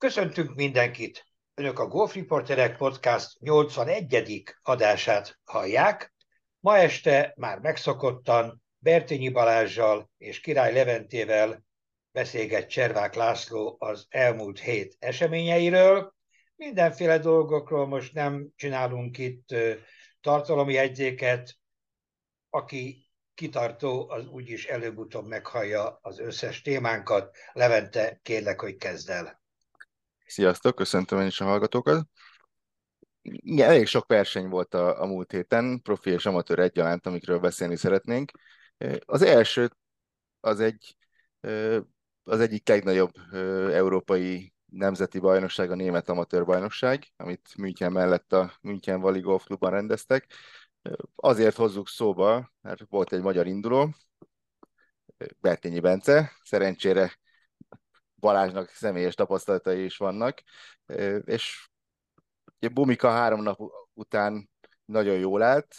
Köszöntünk mindenkit! Önök a Golf Reporterek Podcast 81. adását hallják. Ma este már megszokottan Bertényi Balázsjal és Király Leventével beszélget Cservák László az elmúlt hét eseményeiről. Mindenféle dolgokról most nem csinálunk itt tartalomi jegyzéket. Aki kitartó, az úgyis előbb-utóbb meghallja az összes témánkat. Levente, kérlek, hogy kezd el. Sziasztok, köszöntöm én is a hallgatókat. Igen, elég sok verseny volt a, a múlt héten, profi és amatőr egyaránt, amikről beszélni szeretnénk. Az első az egy az egyik legnagyobb európai nemzeti bajnokság, a Német Amatőr Bajnokság, amit München mellett a München Valley Golf Clubban rendeztek. Azért hozzuk szóba, mert volt egy magyar induló, Bertényi Bence, szerencsére Balázsnak személyes tapasztalatai is vannak, és Bumika három nap után nagyon jól állt,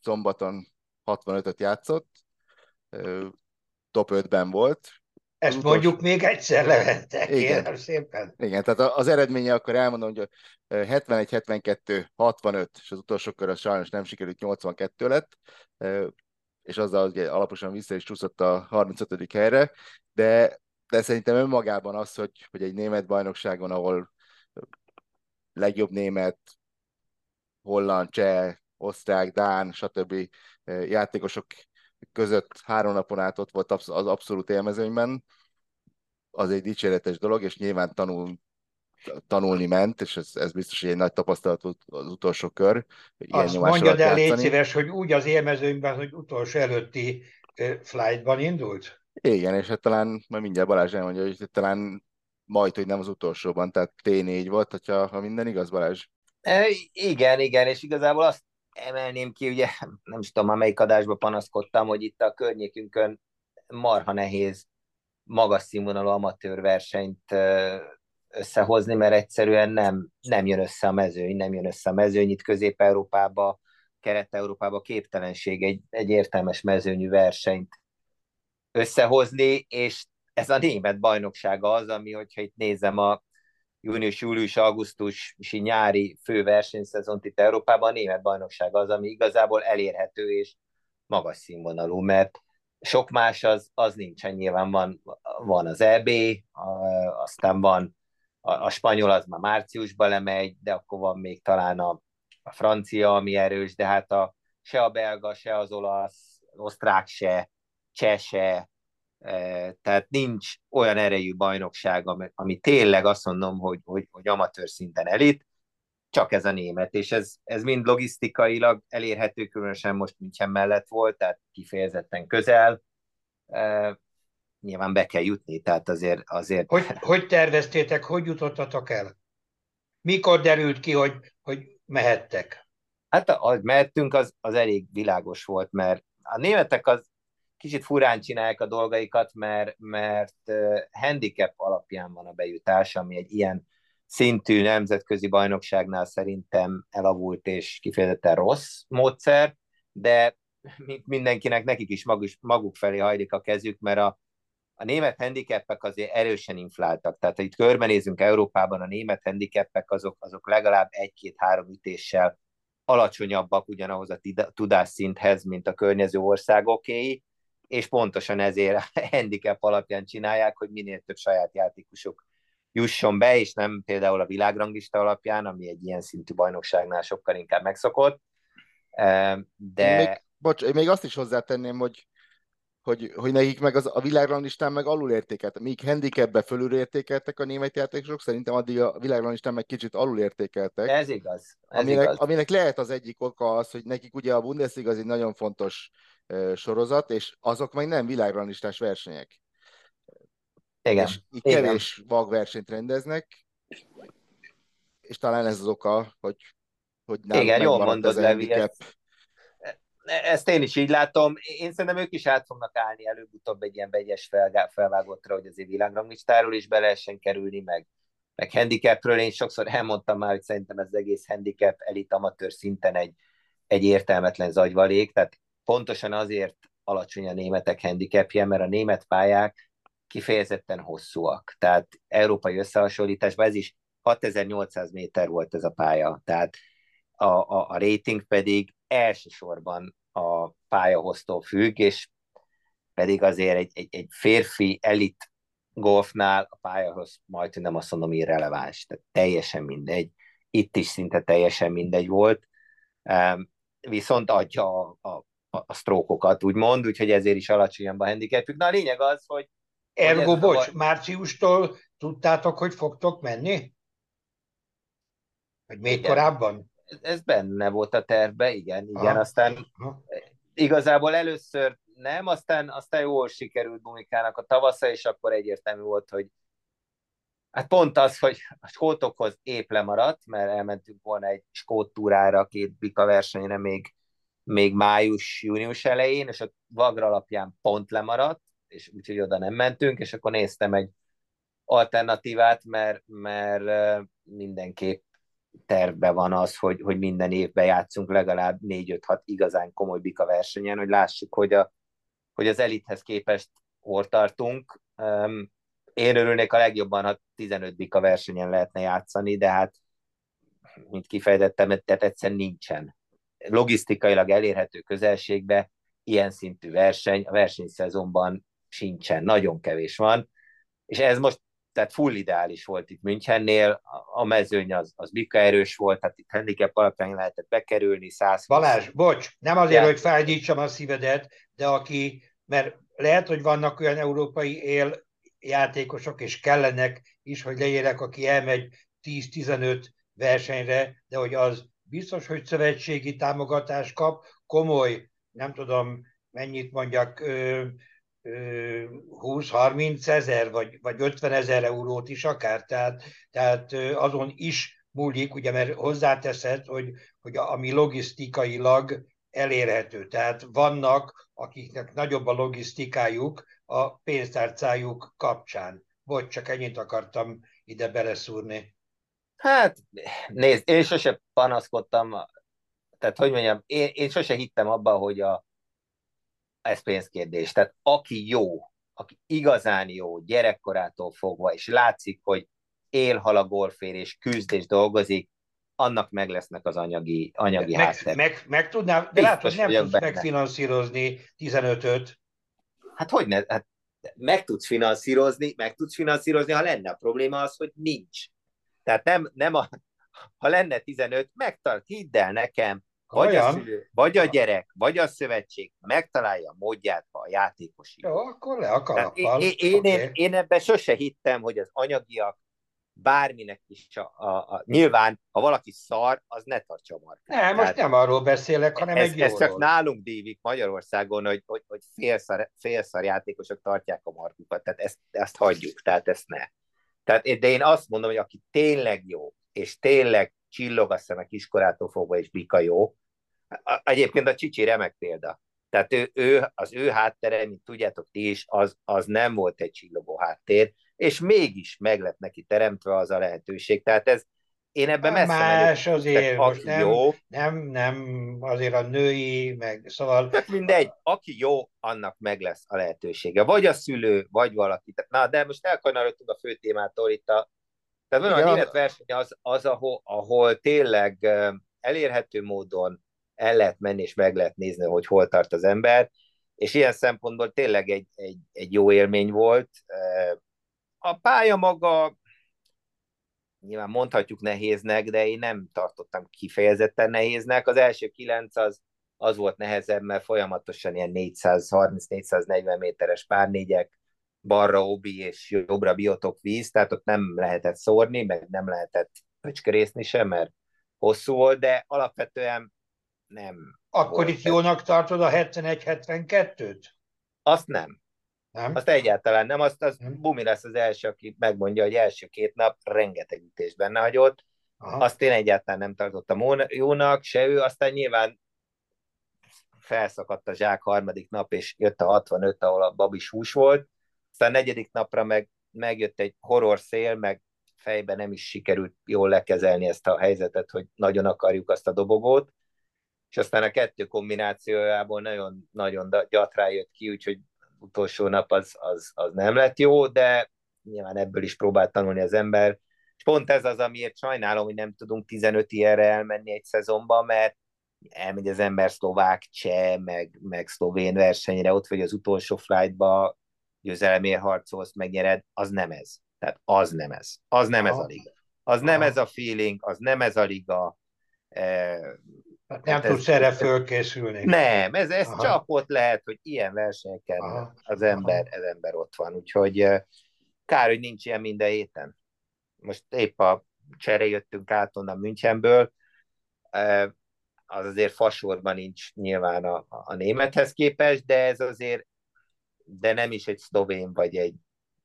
szombaton 65-öt játszott, top 5-ben volt. Ezt utolsó... mondjuk még egyszer levette, kérem szépen. Igen, tehát az eredménye akkor elmondom, hogy 71-72, 65, és az utolsó kör az sajnos nem sikerült, 82 lett, és azzal ugye alaposan vissza is csúszott a 35. helyre, de de szerintem önmagában az, hogy, hogy egy német bajnokságon, ahol legjobb német, holland, cseh, osztrák, dán, stb. játékosok között három napon át ott volt az abszolút élmezőnyben, az egy dicséretes dolog, és nyilván tanul, tanulni ment, és ez, ez biztos, hogy egy nagy tapasztalat az utolsó kör. Ilyen Azt mondja, de légy szíves, hogy úgy az élmezőnyben, hogy utolsó előtti flightban indult? Igen, és hát talán, majd mindjárt Balázs elmondja, hogy talán majd, hogy nem az utolsóban, tehát T4 volt, hogyha, ha minden igaz, Balázs? E, igen, igen, és igazából azt emelném ki, ugye nem is tudom, már melyik adásban panaszkodtam, hogy itt a környékünkön marha nehéz magas színvonalú amatőr versenyt összehozni, mert egyszerűen nem, nem jön össze a mezőny, nem jön össze a mezőny itt Közép-Európába, Kelet-Európába képtelenség egy, egy értelmes mezőnyű versenyt összehozni, és ez a német bajnoksága az, ami, hogyha itt nézem a június, július, augusztus és nyári fő versenyszezont itt Európában, a német bajnokság az, ami igazából elérhető és magas színvonalú, mert sok más az, az nincsen, nyilván van, van az EB, a, aztán van a, a spanyol, az már márciusban lemegy, de akkor van még talán a, a francia, ami erős, de hát a, se a belga, se az olasz, osztrák se, csese, tehát nincs olyan erejű bajnokság, ami, ami tényleg azt mondom, hogy, hogy, hogy amatőr szinten elit, csak ez a német, és ez, ez mind logisztikailag elérhető, különösen most München mellett volt, tehát kifejezetten közel. E, nyilván be kell jutni, tehát azért... azért... Hogy, hogy terveztétek, hogy jutottatok el? Mikor derült ki, hogy, hogy mehettek? Hát ahogy mehettünk, az, az elég világos volt, mert a németek az kicsit furán csinálják a dolgaikat, mert, mert handicap alapján van a bejutás, ami egy ilyen szintű nemzetközi bajnokságnál szerintem elavult és kifejezetten rossz módszer, de mindenkinek nekik is maguk, felé hajlik a kezük, mert a, a német handicapek azért erősen infláltak. Tehát, ha itt körbenézünk Európában, a német handicapek azok, azok legalább egy-két-három ütéssel alacsonyabbak ugyanahoz a tudásszinthez, mint a környező országoké, és pontosan ezért a handicap alapján csinálják, hogy minél több saját játékosuk jusson be, és nem például a világranglista alapján, ami egy ilyen szintű bajnokságnál sokkal inkább megszokott. De... Még, bocs, én még azt is hozzátenném, hogy hogy, hogy nekik meg az, a világranglistán meg alulértékelt. Míg handicapbe fölülértékeltek a német játékosok, szerintem addig a világranglistán meg kicsit alulértékeltek. Ez igaz. Ez aminek, igaz. aminek lehet az egyik oka az, hogy nekik ugye a Bundesliga az egy nagyon fontos sorozat, és azok meg nem világranglistás versenyek. Igen. És így Igen. kevés versenyt rendeznek, és talán ez az oka, hogy, hogy nem Igen, jól mondod, Levi, ezt, ezt én is így látom. Én szerintem ők is át fognak állni előbb-utóbb egy ilyen vegyes felvágottra, hogy azért világranglistáról is be lehessen kerülni, meg, meg handicapről. Én sokszor elmondtam már, hogy szerintem ez az egész handicap elit amatőr szinten egy, egy értelmetlen zagyvalék, tehát pontosan azért alacsony a németek handicapje, mert a német pályák kifejezetten hosszúak. Tehát európai összehasonlításban ez is 6800 méter volt ez a pálya, tehát a, a, a rating pedig elsősorban a pályahoztól függ, és pedig azért egy, egy, egy férfi elit golfnál a pályahoz majd nem azt mondom irreleváns, tehát teljesen mindegy. Itt is szinte teljesen mindegy volt, viszont adja a, a, a sztrókokat, úgymond, úgyhogy ezért is alacsonyabb a handicapjük. Na a lényeg az, hogy... Ergo, bocs, a... márciustól tudtátok, hogy fogtok menni? Vagy még igen. korábban? Ez, benne volt a tervbe, igen, igen. Ah. Aztán igazából először nem, aztán, aztán jól sikerült Bumikának a tavasza, és akkor egyértelmű volt, hogy hát pont az, hogy a skótokhoz épp lemaradt, mert elmentünk volna egy skót túrára, két bika versenyre még, még május-június elején, és a Vagra alapján pont lemaradt, és úgyhogy oda nem mentünk, és akkor néztem egy alternatívát, mert, mert mindenképp tervbe van az, hogy, hogy minden évben játszunk legalább 4-5-6 igazán komoly bika versenyen, hogy lássuk, hogy, a, hogy az elithez képest hol tartunk. Én örülnék a legjobban, ha 15 bika versenyen lehetne játszani, de hát, mint kifejtettem, tehát egyszerűen nincsen. Logisztikailag elérhető közelségbe ilyen szintű verseny, a versenyszezonban sincsen, nagyon kevés van, és ez most tehát full ideális volt itt Münchennél, a mezőny az, az bika erős volt, tehát itt handicap alapján lehetett bekerülni, 100 Balázs, bocs, nem azért, ja. hogy felgyítsam a szívedet, de aki, mert lehet, hogy vannak olyan európai él játékosok, és kellenek is, hogy legyenek, aki elmegy 10-15 versenyre, de hogy az biztos, hogy szövetségi támogatást kap, komoly, nem tudom, mennyit mondjak, 20-30 ezer, vagy, vagy 50 ezer eurót is akár, tehát, tehát azon is múlik, ugye, mert hozzáteszed, hogy, hogy ami logisztikailag elérhető. Tehát vannak, akiknek nagyobb a logisztikájuk a pénztárcájuk kapcsán. Vagy csak ennyit akartam ide beleszúrni. Hát, nézd, én sose panaszkodtam, tehát hogy mondjam, én, én sose hittem abba, hogy a, ez pénzkérdés. Tehát aki jó, aki igazán jó gyerekkorától fogva, és látszik, hogy élhal a golfér, és küzd és dolgozik, annak meg lesznek az anyagi, anyagi meg, háttér. Meg, meg tudnám, de látod, nem tudsz benne. megfinanszírozni 15-öt. Hát hogy ne, hát meg tudsz finanszírozni, meg tudsz finanszírozni, ha lenne a probléma az, hogy nincs. Tehát nem, nem a, ha lenne 15, megtart, hidd el nekem, vagy Olyan? a szülő, vagy a gyerek, vagy a szövetség megtalálja a módját a játékosi. Jó, akkor le a kalappal. Én, én, okay. én, én ebben sose hittem, hogy az anyagiak bárminek is a, a, a, nyilván, ha valaki szar, az ne tartsa markát. Nem, most nem arról beszélek, hanem ez, egy Ez csak nálunk dívik Magyarországon, hogy, hogy, hogy félszar, félszar játékosok tartják a markukat, tehát ezt, ezt hagyjuk, tehát ezt ne. Tehát, de én azt mondom, hogy aki tényleg jó, és tényleg csillog a szeme kiskorától fogva, és bika jó, Egyébként a Csicsi remek példa. Tehát ő, ő, az ő háttere, mint tudjátok ti is, az, az nem volt egy csillogó háttér, és mégis meg lett neki teremtve az a lehetőség. Tehát ez, én ebben messze Más megyek, azért, most nem, jó, nem, nem, azért a női, meg szóval... Tehát mindegy, aki jó, annak meg lesz a lehetősége. Vagy a szülő, vagy valaki. Tehát, na, de most elkanyarodtunk a fő témától itt a... Tehát van a verseny az, az ahol, ahol tényleg elérhető módon el lehet menni és meg lehet nézni, hogy hol tart az ember, és ilyen szempontból tényleg egy, egy, egy jó élmény volt. A pálya maga nyilván mondhatjuk nehéznek, de én nem tartottam kifejezetten nehéznek. Az első kilenc az, az volt nehezebb, mert folyamatosan ilyen 430-440 méteres párnégyek, balra obi és jobbra biotok víz, tehát ott nem lehetett szórni, meg nem lehetett pöcskerészni sem, mert hosszú volt, de alapvetően nem. Akkor itt jónak tartod a 71-72-t? Azt nem. Nem? Azt egyáltalán nem. Azt az nem. Bumi lesz az első, aki megmondja, hogy első két nap rengeteg ütés benne hagyott. Aha. Azt én egyáltalán nem tartottam jónak, se ő. Aztán nyilván felszakadt a zsák harmadik nap, és jött a 65, ahol a babis hús volt. Aztán a negyedik napra meg megjött egy horror szél, meg fejben nem is sikerült jól lekezelni ezt a helyzetet, hogy nagyon akarjuk azt a dobogót és aztán a kettő kombinációjából nagyon, nagyon gyatrá jött ki, úgyhogy utolsó nap az, az, az nem lett jó, de nyilván ebből is próbált tanulni az ember. És pont ez az, amiért sajnálom, hogy nem tudunk 15 ilyenre elmenni egy szezonban, mert elmegy az ember szlovák, cseh, meg, meg szlovén versenyre, ott vagy az utolsó flightba, győzelemért harcolsz, megnyered, az nem ez. Tehát az nem ez. Az nem ez a liga. Az nem ez a feeling, az nem ez a liga. Hát nem hát tudsz erre fölkészülni. Nem, ez, ez csak ott lehet, hogy ilyen versenyeken Aha. az ember, az ember ott van. Úgyhogy kár, hogy nincs ilyen minden héten. Most épp a csere jöttünk át onnan Münchenből, az azért fasorban nincs nyilván a, a némethez képest, de ez azért, de nem is egy szlovén, vagy egy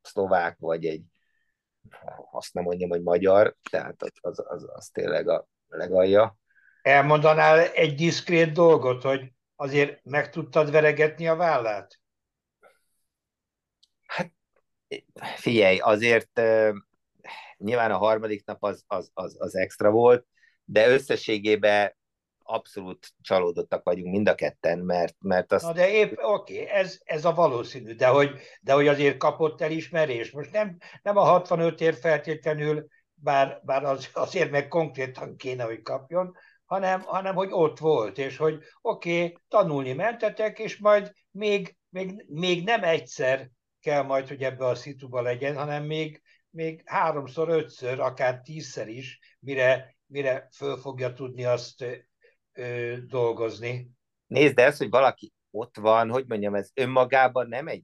szlovák, vagy egy azt nem mondjam, hogy magyar, tehát az, az, az, az tényleg a legalja. Elmondanál egy diszkrét dolgot, hogy azért meg tudtad veregetni a vállát? Hát figyelj, azért uh, nyilván a harmadik nap az, az, az, az extra volt, de összességében abszolút csalódottak vagyunk mind a ketten, mert, mert azt... Na de épp, oké, okay, ez, ez a valószínű, de hogy, de hogy azért kapott elismerés. Most nem, nem a 65 ér feltétlenül, bár, bár az, azért meg konkrétan kéne, hogy kapjon, hanem, hanem hogy ott volt, és hogy oké, okay, tanulni mentetek, és majd még, még, még nem egyszer kell majd, hogy ebbe a szituba legyen, hanem még, még háromszor, ötször, akár tízszer is, mire, mire föl fogja tudni azt ö, dolgozni. Nézd, de ez, hogy valaki ott van, hogy mondjam, ez önmagában nem egy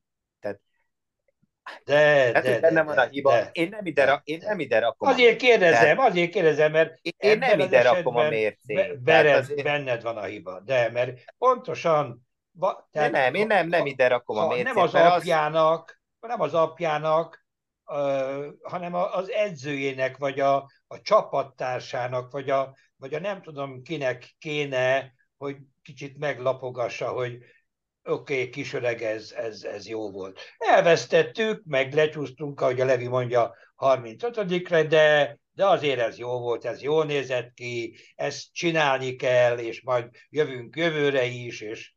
de, hát, de, benne van a hiba. De, én nem ide, de, én nem ide rakom. Azért kérdezem, tehát, azért kérdezem, mert én nem ide rakom a mércét. Bered, azért... Benned van a hiba, de, mert pontosan... Va, tehát, de nem, én nem, nem ide rakom a mércét. Nem az apjának, az... nem az apjának, uh, hanem az edzőjének, vagy a, a csapattársának, vagy a, vagy a nem tudom kinek kéne, hogy kicsit meglapogassa, hogy oké, okay, kisöreg, ez, ez, ez jó volt. Elvesztettük, meg lecsúsztunk, ahogy a Levi mondja, 35-re, de, de azért ez jó volt, ez jól nézett ki, ezt csinálni kell, és majd jövünk jövőre is, és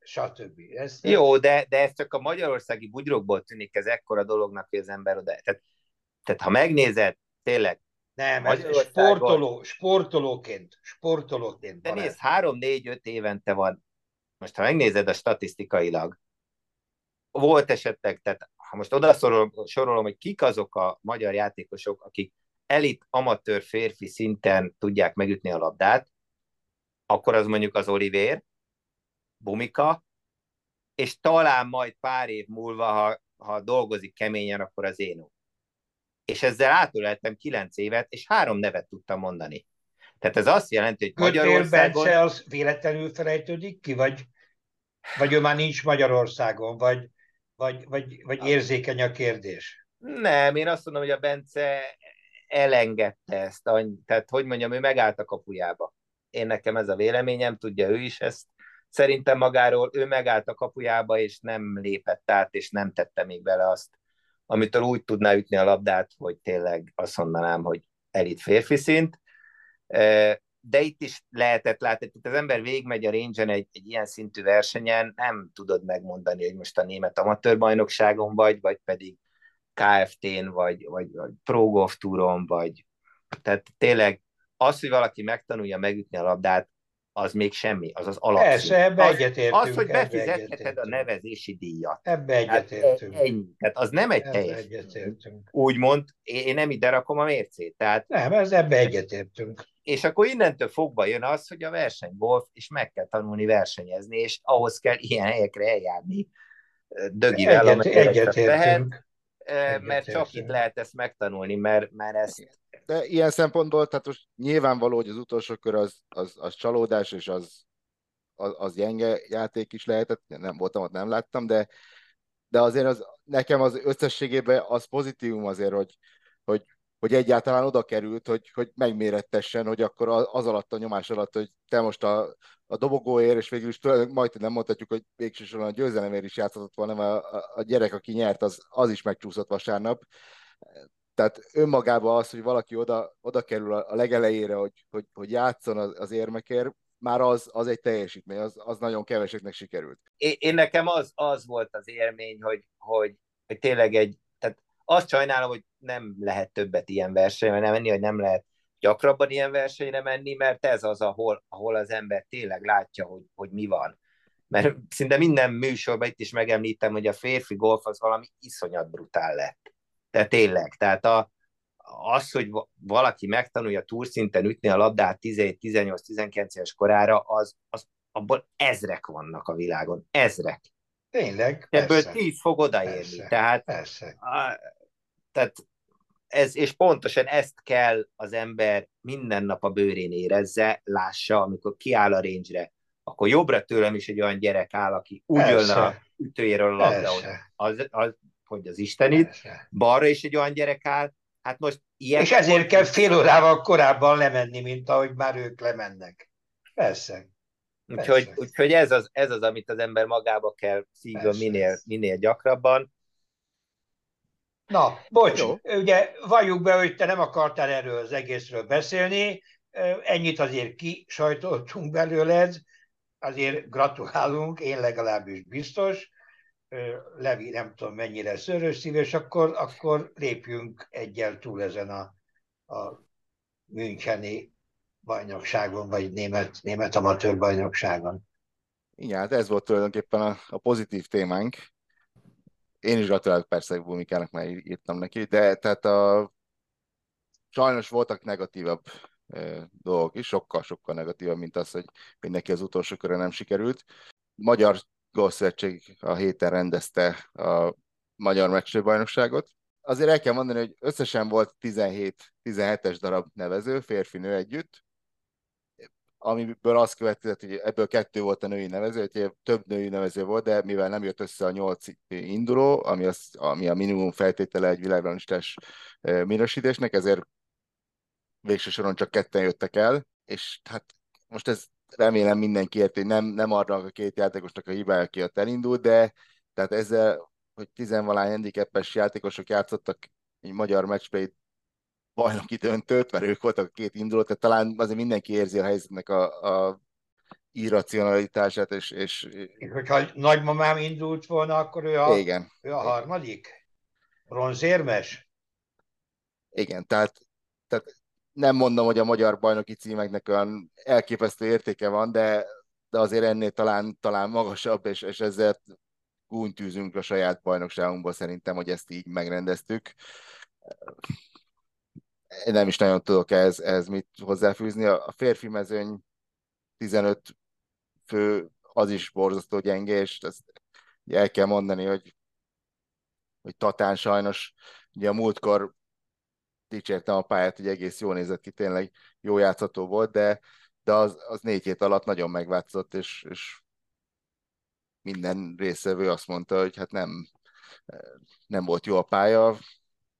stb. Ez, jó, de, de ez csak a magyarországi bugyrokból tűnik ez ekkora dolognak, hogy az ember oda... Tehát, tehát ha megnézed, tényleg nem, ez sportoló, sportolóként, sportolóként. De nézd, három, négy, öt évente van most ha megnézed a statisztikailag, volt esetleg, tehát ha most oda sorolom, hogy kik azok a magyar játékosok, akik elit amatőr férfi szinten tudják megütni a labdát, akkor az mondjuk az Oliver, Bumika, és talán majd pár év múlva, ha, ha dolgozik keményen, akkor az Énó. És ezzel átöleltem kilenc évet, és három nevet tudtam mondani. Tehát ez azt jelenti, hogy Magyarországon... Bence az véletlenül felejtődik ki, vagy, vagy ő már nincs Magyarországon, vagy, vagy, vagy, vagy érzékeny a kérdés? Nem, én azt mondom, hogy a Bence elengedte ezt, tehát hogy mondjam, ő megállt a kapujába. Én nekem ez a véleményem, tudja ő is ezt. Szerintem magáról ő megállt a kapujába, és nem lépett át, és nem tette még bele azt, amitől úgy tudná ütni a labdát, hogy tényleg azt mondanám, hogy elit férfi szint de itt is lehetett látni, hogy az ember végigmegy a range egy, egy ilyen szintű versenyen, nem tudod megmondani, hogy most a német amatőrbajnokságon vagy, vagy pedig KFT-n, vagy, vagy, vagy Pro Golf Touron, vagy. Tehát tényleg az, hogy valaki megtanulja megütni a labdát, az még semmi, az az alap. Persze, ebbe az, egyetértünk. Az, hogy befizetheted a nevezési díjat. Ebbe egyetértünk. Hát, ennyi. Tehát az nem egy teljes. Úgymond, én nem ide rakom a mércét. Tehát, nem, ez ebbe egyetértünk. És akkor innentől fogva jön az, hogy a verseny golf, és meg kell tanulni versenyezni, és ahhoz kell ilyen helyekre eljárni dögivel, Egyet, egyetértünk. Lehet, mert csak itt lehet ezt megtanulni, mert, mert ezt de ilyen szempontból, tehát most nyilvánvaló, hogy az utolsó kör az, az, az csalódás, és az, az, az gyenge játék is lehetett, nem voltam ott, nem láttam, de, de azért az, nekem az összességében az pozitívum azért, hogy, hogy, hogy egyáltalán oda került, hogy, hogy megmérettessen, hogy akkor az alatt a nyomás alatt, hogy te most a, a dobogóért, és végül is majd nem mondhatjuk, hogy végsősorban a győzelemért is játszhatott volna, mert a, a gyerek, aki nyert, az, az is megcsúszott vasárnap tehát önmagában az, hogy valaki oda, oda kerül a legelejére, hogy, hogy, hogy játszon az, az érmekért, már az, az egy teljesítmény, az, az nagyon keveseknek sikerült. Én, én nekem az, az volt az élmény, hogy, hogy, hogy tényleg egy, tehát azt sajnálom, hogy nem lehet többet ilyen versenyre menni, hogy nem lehet gyakrabban ilyen versenyre menni, mert ez az, ahol, ahol az ember tényleg látja, hogy, hogy mi van. Mert szinte minden műsorban itt is megemlítem, hogy a férfi golf az valami iszonyat brutál lett. Tehát tényleg, tehát a, az, hogy valaki megtanulja túrszinten ütni a labdát 17-18-19 éves korára, az, az abból ezrek vannak a világon, ezrek. Tényleg, Ebből tíz fog odaérni. Persze, tehát, persze. A, tehát ez, és pontosan ezt kell az ember minden nap a bőrén érezze, lássa, amikor kiáll a range akkor jobbra tőlem is egy olyan gyerek áll, aki úgy jön a ütőjéről a labda, az, az, hogy az Istenit, Persze. balra is egy olyan gyerek áll, hát most ilyen... És ezért kell fél órával korábban lemenni, mint ahogy már ők lemennek. Persze. Úgyhogy, úgyhogy ez, az, ez az, amit az ember magába kell szívjon minél, minél gyakrabban. Na, bocs, Jó. ugye valljuk be, hogy te nem akartál erről az egészről beszélni, ennyit azért kisajtoltunk belőled, azért gratulálunk, én legalábbis biztos, Levi nem tudom mennyire szörös szíves, akkor, akkor lépjünk egyel túl ezen a, a Müncheni bajnokságon, vagy német, német amatőr bajnokságon. Igen, hát ez volt tulajdonképpen a, a pozitív témánk. Én is gratulálok persze Bumikának, mert írtam neki, de tehát a, sajnos voltak negatívabb e, dolgok is, sokkal-sokkal negatívabb, mint az, hogy mindenki az utolsó körre nem sikerült. Magyar Golfszövetség a héten rendezte a Magyar Meccsőbajnokságot. Azért el kell mondani, hogy összesen volt 17-17-es darab nevező, férfi-nő együtt, amiből az következett, hogy ebből kettő volt a női nevező, hogy több női nevező volt, de mivel nem jött össze a nyolc induló, ami, az, ami a minimum feltétele egy világranglistás minősítésnek, ezért végső soron csak ketten jöttek el, és hát most ez remélem mindenki érti, hogy nem, nem arra a két játékosnak a hibája, aki ott elindult, de tehát ezzel, hogy tizenvalány handicapes játékosok játszottak egy magyar matchplay bajnoki döntőt, mert ők voltak a két induló, tehát talán azért mindenki érzi a helyzetnek a, a irracionalitását, és, és... és hogyha nagymamám indult volna, akkor ő a, igen, ő a harmadik? Bronzérmes? Igen, tehát, tehát nem mondom, hogy a magyar bajnoki címeknek olyan elképesztő értéke van, de, de azért ennél talán, talán magasabb, és, és ezzel gúnytűzünk a saját bajnokságunkból szerintem, hogy ezt így megrendeztük. Én nem is nagyon tudok ez, ez mit hozzáfűzni. A férfi mezőny 15 fő, az is borzasztó gyenge, és ezt el kell mondani, hogy, hogy Tatán sajnos ugye a múltkor dicsértem a pályát, hogy egész jól nézett ki, tényleg jó játszható volt, de, de az, az négy hét alatt nagyon megváltozott, és, és minden részevő azt mondta, hogy hát nem, nem volt jó a pálya,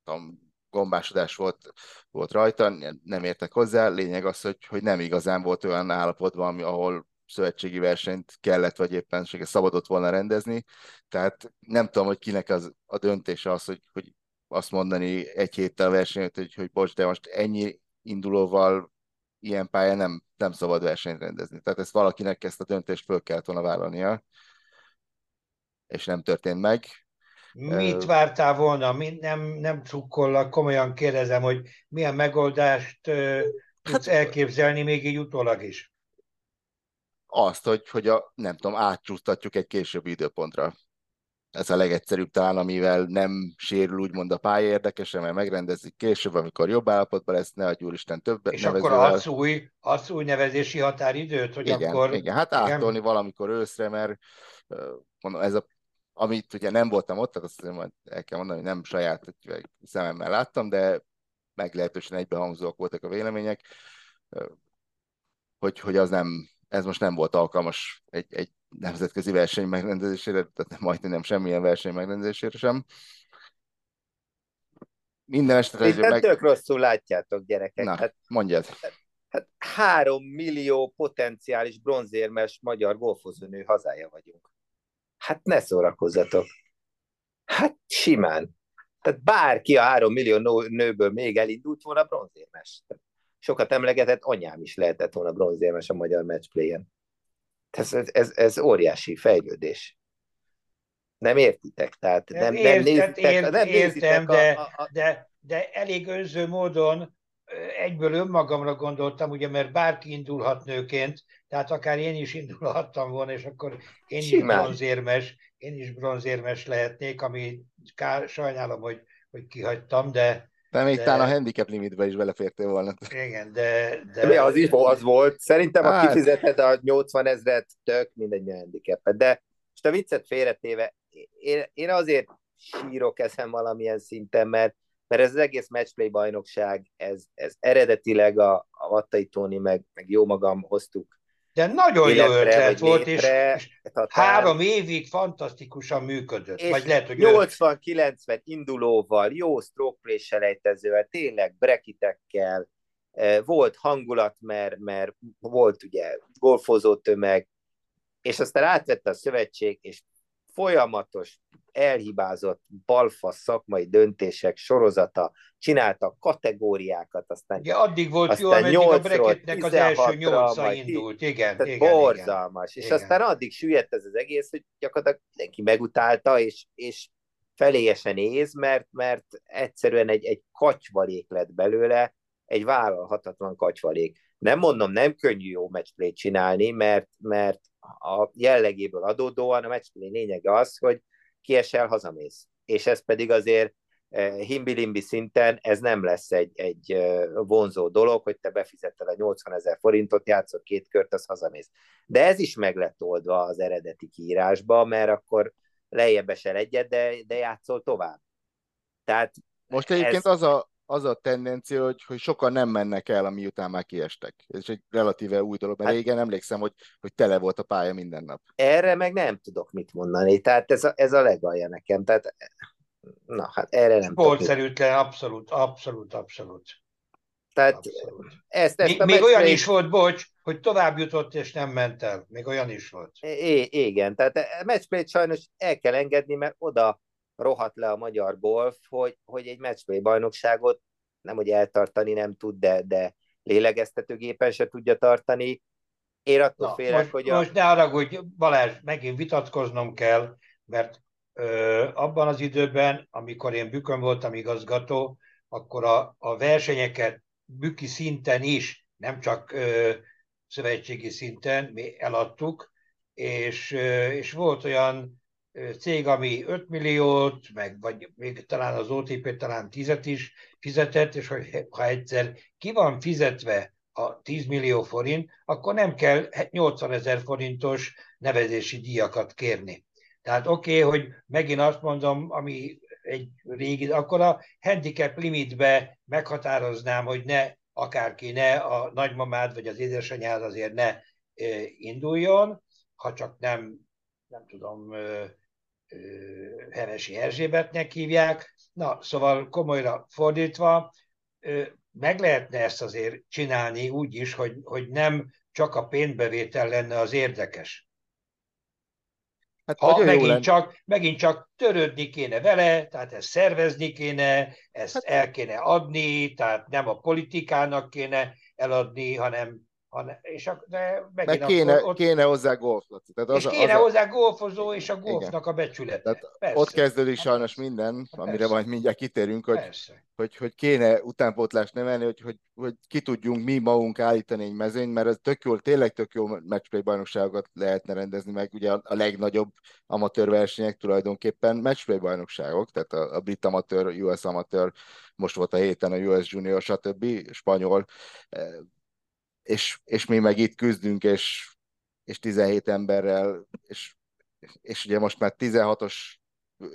tudom, gombásodás volt, volt rajta, nem értek hozzá, lényeg az, hogy, hogy nem igazán volt olyan állapotban, ami, ahol szövetségi versenyt kellett, vagy éppen szabadott volna rendezni, tehát nem tudom, hogy kinek az a döntése az, hogy, hogy azt mondani egy héttel versenyt, hogy, hogy bocs, de most ennyi indulóval ilyen pályán nem, nem szabad versenyt rendezni. Tehát ezt valakinek ezt a döntést föl kellett volna vállalnia, és nem történt meg. Mit vártál volna? Nem, nem cukkollak, komolyan kérdezem, hogy milyen megoldást tudsz hát, elképzelni még így utólag is? Azt, hogy, hogy a, nem tudom, átcsúsztatjuk egy későbbi időpontra ez a legegyszerűbb talán, amivel nem sérül úgymond a pálya érdekesen, mert megrendezik később, amikor jobb állapotban lesz, ne adj úristen többet És nevezővel. akkor adsz új, adsz új nevezési határidőt, hogy igen, akkor... Igen, hát átolni valamikor őszre, mert mondom, ez a amit ugye nem voltam ott, tehát azt majd el kell mondani, hogy nem saját szememmel láttam, de meglehetősen egybehangzóak voltak a vélemények, hogy, hogy az nem, ez most nem volt alkalmas egy, egy nemzetközi verseny megrendezésére, tehát majdnem nem semmilyen verseny megrendezésére sem. Minden esetre... Itt meg... tök rosszul látjátok, gyerekek. Na, hát, mondjad. Hát három millió potenciális bronzérmes magyar golfozónő hazája vagyunk. Hát ne szórakozzatok. Hát simán. Tehát bárki a három millió nőből még elindult volna bronzérmes. sokat emlegetett anyám is lehetett volna bronzérmes a magyar matchplayen. Ez, ez, ez, ez óriási fejlődés. Nem értitek? Tehát nem, Értem, nem nézitek, ért, nem értem, de, a, a, a... de, de elég önző módon egyből önmagamra gondoltam, ugye, mert bárki indulhat nőként, tehát akár én is indulhattam volna, és akkor én Simán. is bronzérmes, én is bronzérmes lehetnék, ami kár, sajnálom, hogy, hogy kihagytam, de... De még de... talán a handicap limitbe is belefértél volna. Igen, de... de... Mi az is az volt. Szerintem, ha hát... kifizeted a 80 ezret, tök mindegy a handicapet. De most a viccet félretéve, én, én azért sírok ezen valamilyen szinten, mert mert ez az egész matchplay bajnokság, ez, ez eredetileg a, a Vattai Tóni, meg, meg jó magam hoztuk de nagyon jó ötlet volt, létre, és, és három évig fantasztikusan működött. És vagy lehet, hogy 80-90 indulóval, jó stroke selejtezővel, tényleg brekitekkel, eh, volt hangulat, mert, mert volt ugye golfozó tömeg, és aztán átvette a szövetség, és folyamatos, elhibázott balfa szakmai döntések sorozata, csináltak kategóriákat, aztán Ugye addig volt aztán jó, ameddig a breketnek az első nyolca indult. Igen, tehát igen, borzalmas. Igen. És igen. aztán addig süllyedt ez az egész, hogy gyakorlatilag mindenki megutálta, és, és feléjesen néz, mert, mert egyszerűen egy, egy katyvalék lett belőle, egy vállalhatatlan katyvalék. Nem mondom, nem könnyű jó matchplay csinálni, mert, mert a jellegéből adódóan a matchplay lényege az, hogy kiesel, hazamész. És ez pedig azért eh, himbilimbi szinten ez nem lesz egy, egy eh, vonzó dolog, hogy te befizetted a 80 ezer forintot, játszol két kört, az hazamész. De ez is meg lett oldva az eredeti kiírásba, mert akkor lejjebb esel egyet, de, de játszol tovább. Tehát Most egyébként ez... az a, az a tendencia, hogy, hogy sokan nem mennek el, ami után már kiestek. Ez egy relatíve új dolog, mert hát, régen emlékszem, hogy, hogy tele volt a pálya minden nap. Erre meg nem tudok mit mondani, tehát ez a, ez a legalja nekem, tehát na, hát erre nem Sportszerűtlen, abszolút, abszolút, abszolút. Tehát abszolút. ezt, ezt még, még olyan is volt, bocs, hogy tovább jutott és nem ment el. Még olyan is volt. I- igen, tehát a matchplay sajnos el kell engedni, mert oda rohadt le a magyar golf, hogy, hogy egy matchplay bajnokságot nem, hogy eltartani nem tud, de, de lélegeztetőgépen se tudja tartani. Én attól Na, félek, most, hogy... A... Most ne haragudj, Balázs, megint vitatkoznom kell, mert ö, abban az időben, amikor én Bükön voltam igazgató, akkor a, a versenyeket büki szinten is, nem csak ö, szövetségi szinten mi eladtuk, és, ö, és volt olyan cég, ami 5 milliót, meg vagy még talán az OTP talán 10 is fizetett, és hogy ha egyszer ki van fizetve a 10 millió forint, akkor nem kell 80 ezer forintos nevezési díjakat kérni. Tehát oké, okay, hogy megint azt mondom, ami egy régi, akkor a handicap limitbe meghatároznám, hogy ne akárki, ne a nagymamád vagy az édesanyád azért ne induljon, ha csak nem, nem tudom, Hevesi Erzsébetnek hívják. Na, szóval komolyra fordítva, meg lehetne ezt azért csinálni úgy is, hogy, hogy nem csak a pénzbevétel lenne az érdekes. Hát ha megint csak, megint csak törődni kéne vele, tehát ezt szervezni kéne, ezt hát, el kéne adni, tehát nem a politikának kéne eladni, hanem hanem, és a, de megint Meg kéne, akkor ott, kéne hozzá golf. Tehát az és a, kéne az hozzá golfozó és a golfnak igen. a becsülete. Tehát ott kezdődik hát sajnos minden, hát amire majd mindjárt kitérünk, hogy, hogy, hogy kéne utánpótlást nevelni, hogy, hogy, hogy ki tudjunk mi magunk állítani egy mezőnyt, mert ez tök jó, tényleg tök jó matchplay bajnokságokat lehetne rendezni meg, ugye a, a legnagyobb amatőr versenyek tulajdonképpen matchplay bajnokságok, tehát a, a brit amatőr, US amatőr, most volt a héten a US junior, stb. spanyol, és, és mi meg itt küzdünk, és, és 17 emberrel, és, és ugye most már 16-os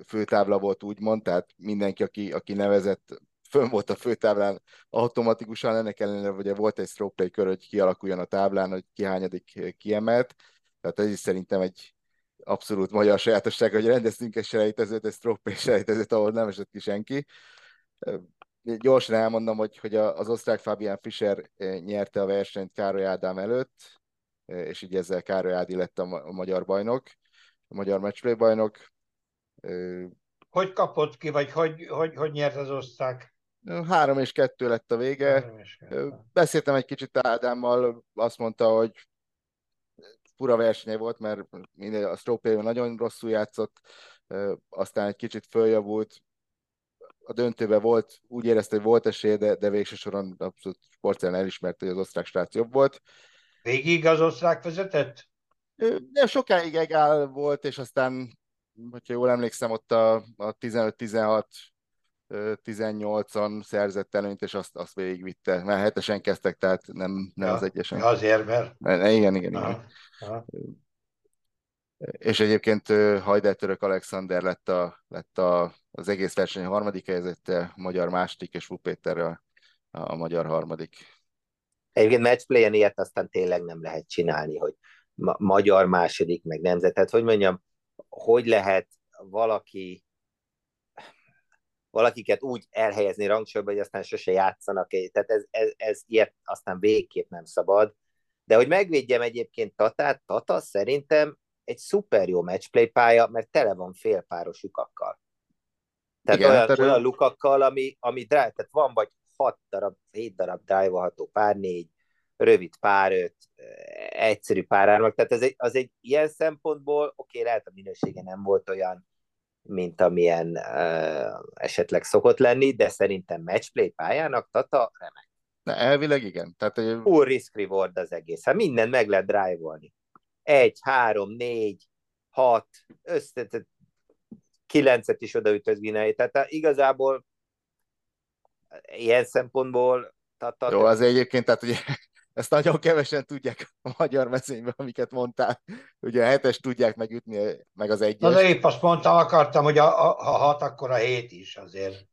főtábla volt úgymond, tehát mindenki, aki, aki nevezett, fönn volt a főtáblán automatikusan, ennek ellenére ugye volt egy stroke play kör, hogy kialakuljon a táblán, hogy kihányadik kiemelt, tehát ez is szerintem egy abszolút magyar sajátosság, hogy rendeztünk egy selejtezőt, egy stroke play selejtezőt, ahol nem esett ki senki gyorsan elmondom, hogy, hogy az osztrák Fabian Fischer eh, nyerte a versenyt Károly Ádám előtt, eh, és így ezzel Károly Ádi lett a magyar bajnok, a magyar matchplay bajnok. Hogy kapott ki, vagy hogy, hogy, hogy nyert az osztrák? Három és kettő lett a vége. Beszéltem egy kicsit Ádámmal, azt mondta, hogy fura versenye volt, mert a Stroke nagyon rosszul játszott, aztán egy kicsit följavult, a döntőben volt, úgy érezte, hogy volt esély, de, de végső soron abszolút sportszerűen elismerte, hogy az osztrák srác jobb volt. Végig az osztrák vezetett? De sokáig egál volt, és aztán, hogyha jól emlékszem, ott a, a 15-16 18-on szerzett előnyt, és azt, azt végigvitte. Mert hetesen kezdtek, tehát nem, nem ja, az egyesen. Azért, mert... Igen, igen, aha, igen. Aha. És egyébként Hajder Török Alexander lett, a, lett a, az egész verseny harmadik helyzette, magyar második, és Péter a, a magyar harmadik. Egyébként matchplayen ilyet aztán tényleg nem lehet csinálni, hogy ma- magyar második, meg nemzet. Tehát, hogy mondjam, hogy lehet valaki valakiket úgy elhelyezni rangsorba, hogy aztán sose játszanak. Tehát ez, ez, ez ilyet aztán végképp nem szabad. De hogy megvédjem egyébként Tatát, Tata szerintem egy szuper jó matchplay pálya, mert tele van félpáros lyukakkal. Tehát Igen, olyan, terül... olyan lukakkal, ami, ami drive, tehát van vagy 6 darab, 7 darab drive pár négy, rövid pár öt, egyszerű pár ármak. Tehát ez egy, az egy ilyen szempontból, oké, okay, lehet a minősége nem volt olyan, mint amilyen uh, esetleg szokott lenni, de szerintem matchplay pályának Tata remek. Na, elvileg igen. Tehát, hogy... Full risk reward az egész. Hát minden meg lehet drive-olni. Egy, három, négy, hat, össze, kilencet is odaütöz Ginei. Tehát igazából ilyen szempontból Tata... Jó, az egyébként, tehát ugye ezt nagyon kevesen tudják a magyar mezőnyben, amiket mondtál. Ugye a hetes tudják megütni, meg az egyes. Na, épp azt mondtam, akartam, hogy a, a, ha hat, akkor a hét is azért.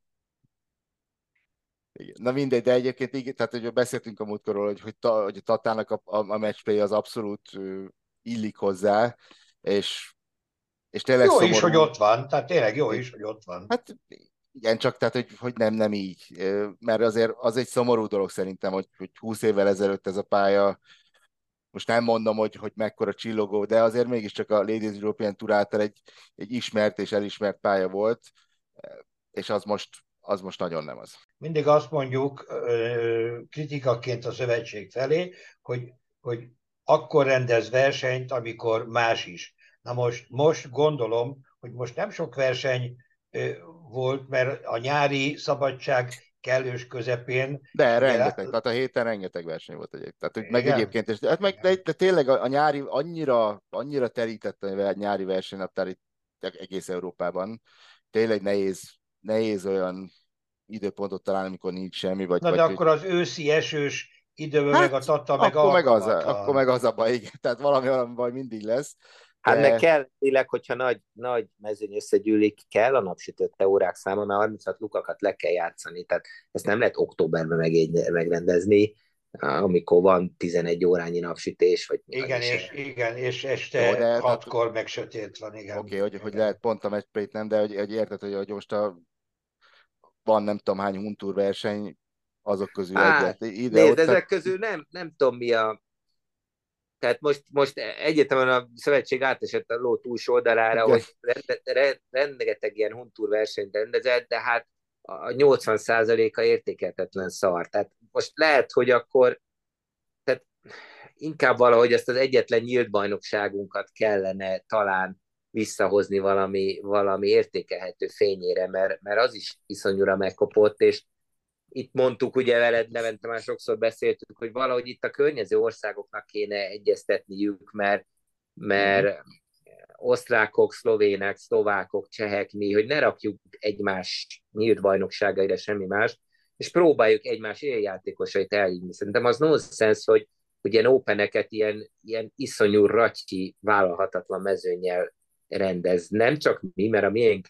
Na mindegy, de egyébként igen, tehát hogy beszéltünk a múltkorról, hogy, hogy, ta, hogy a Tatának a, a, a matchplay az abszolút illik hozzá, és, és tényleg Jó szomorú. is, hogy ott van, tehát tényleg jó is, hogy ott van. Hát igen, csak tehát, hogy, hogy nem, nem így. Mert azért az egy szomorú dolog szerintem, hogy, hogy 20 évvel ezelőtt ez a pálya, most nem mondom, hogy, hogy mekkora csillogó, de azért mégiscsak a Ladies European Tour által egy, egy ismert és elismert pálya volt, és az most, az most nagyon nem az. Mindig azt mondjuk kritikaként a szövetség felé, hogy, hogy akkor rendez versenyt, amikor más is. Na most, most gondolom, hogy most nem sok verseny volt, mert a nyári szabadság kellős közepén. De rengeteg, tehát a héten rengeteg verseny volt egyébként. Tehát, hogy meg egyébként, és, hát meg, de, de, tényleg a, a, nyári annyira, annyira terített a nyári versenynaptár itt egész Európában. Tényleg nehéz, nehéz olyan időpontot találni, amikor nincs semmi. Vagy, Na vagy, de akkor az őszi esős időben hát, meg a Tata meg akkor meg az, a... akkor meg az a baj, igen. Tehát valami, valami baj mindig lesz. Hát de... meg kell, tényleg, hogyha nagy, nagy mezőny összegyűlik, kell a napsütötte órák száma, mert 36 lukakat le kell játszani, tehát ezt nem lehet októberben meg, megrendezni, amikor van 11 órányi napsütés, vagy Igen, és, igen, és este Jó, de, 6-kor hát, meg sötét van, igen. Oké, okay, hogy, hogy lehet pont a matchplay nem, de hogy, hogy érted, hogy, hogy most a, van nem tudom hány huntúr verseny, azok közül hát, egyet. Ide, nézd, ott, ezek közül nem, nem tudom mi a tehát most, most egyetemen a szövetség átesett a ló túlsó oldalára, okay. hogy rende, rengeteg ilyen huntúr versenyt rendezett, de hát a 80%-a értékeltetlen szar. Tehát most lehet, hogy akkor tehát inkább valahogy ezt az egyetlen nyílt bajnokságunkat kellene talán visszahozni valami, valami értékelhető fényére, mert, mert az is iszonyúra megkopott, és itt mondtuk, ugye veled, Levente, már sokszor beszéltük, hogy valahogy itt a környező országoknak kéne egyeztetniük, mert, mert osztrákok, szlovének, szlovákok, csehek, mi, hogy ne rakjuk egymás nyílt bajnokságaira semmi más, és próbáljuk egymás éljátékosait elhívni. Szerintem az nonsens, hogy, hogy ilyen openeket ilyen, ilyen iszonyú ratyi, vállalhatatlan mezőnyel rendez. Nem csak mi, mert a miénk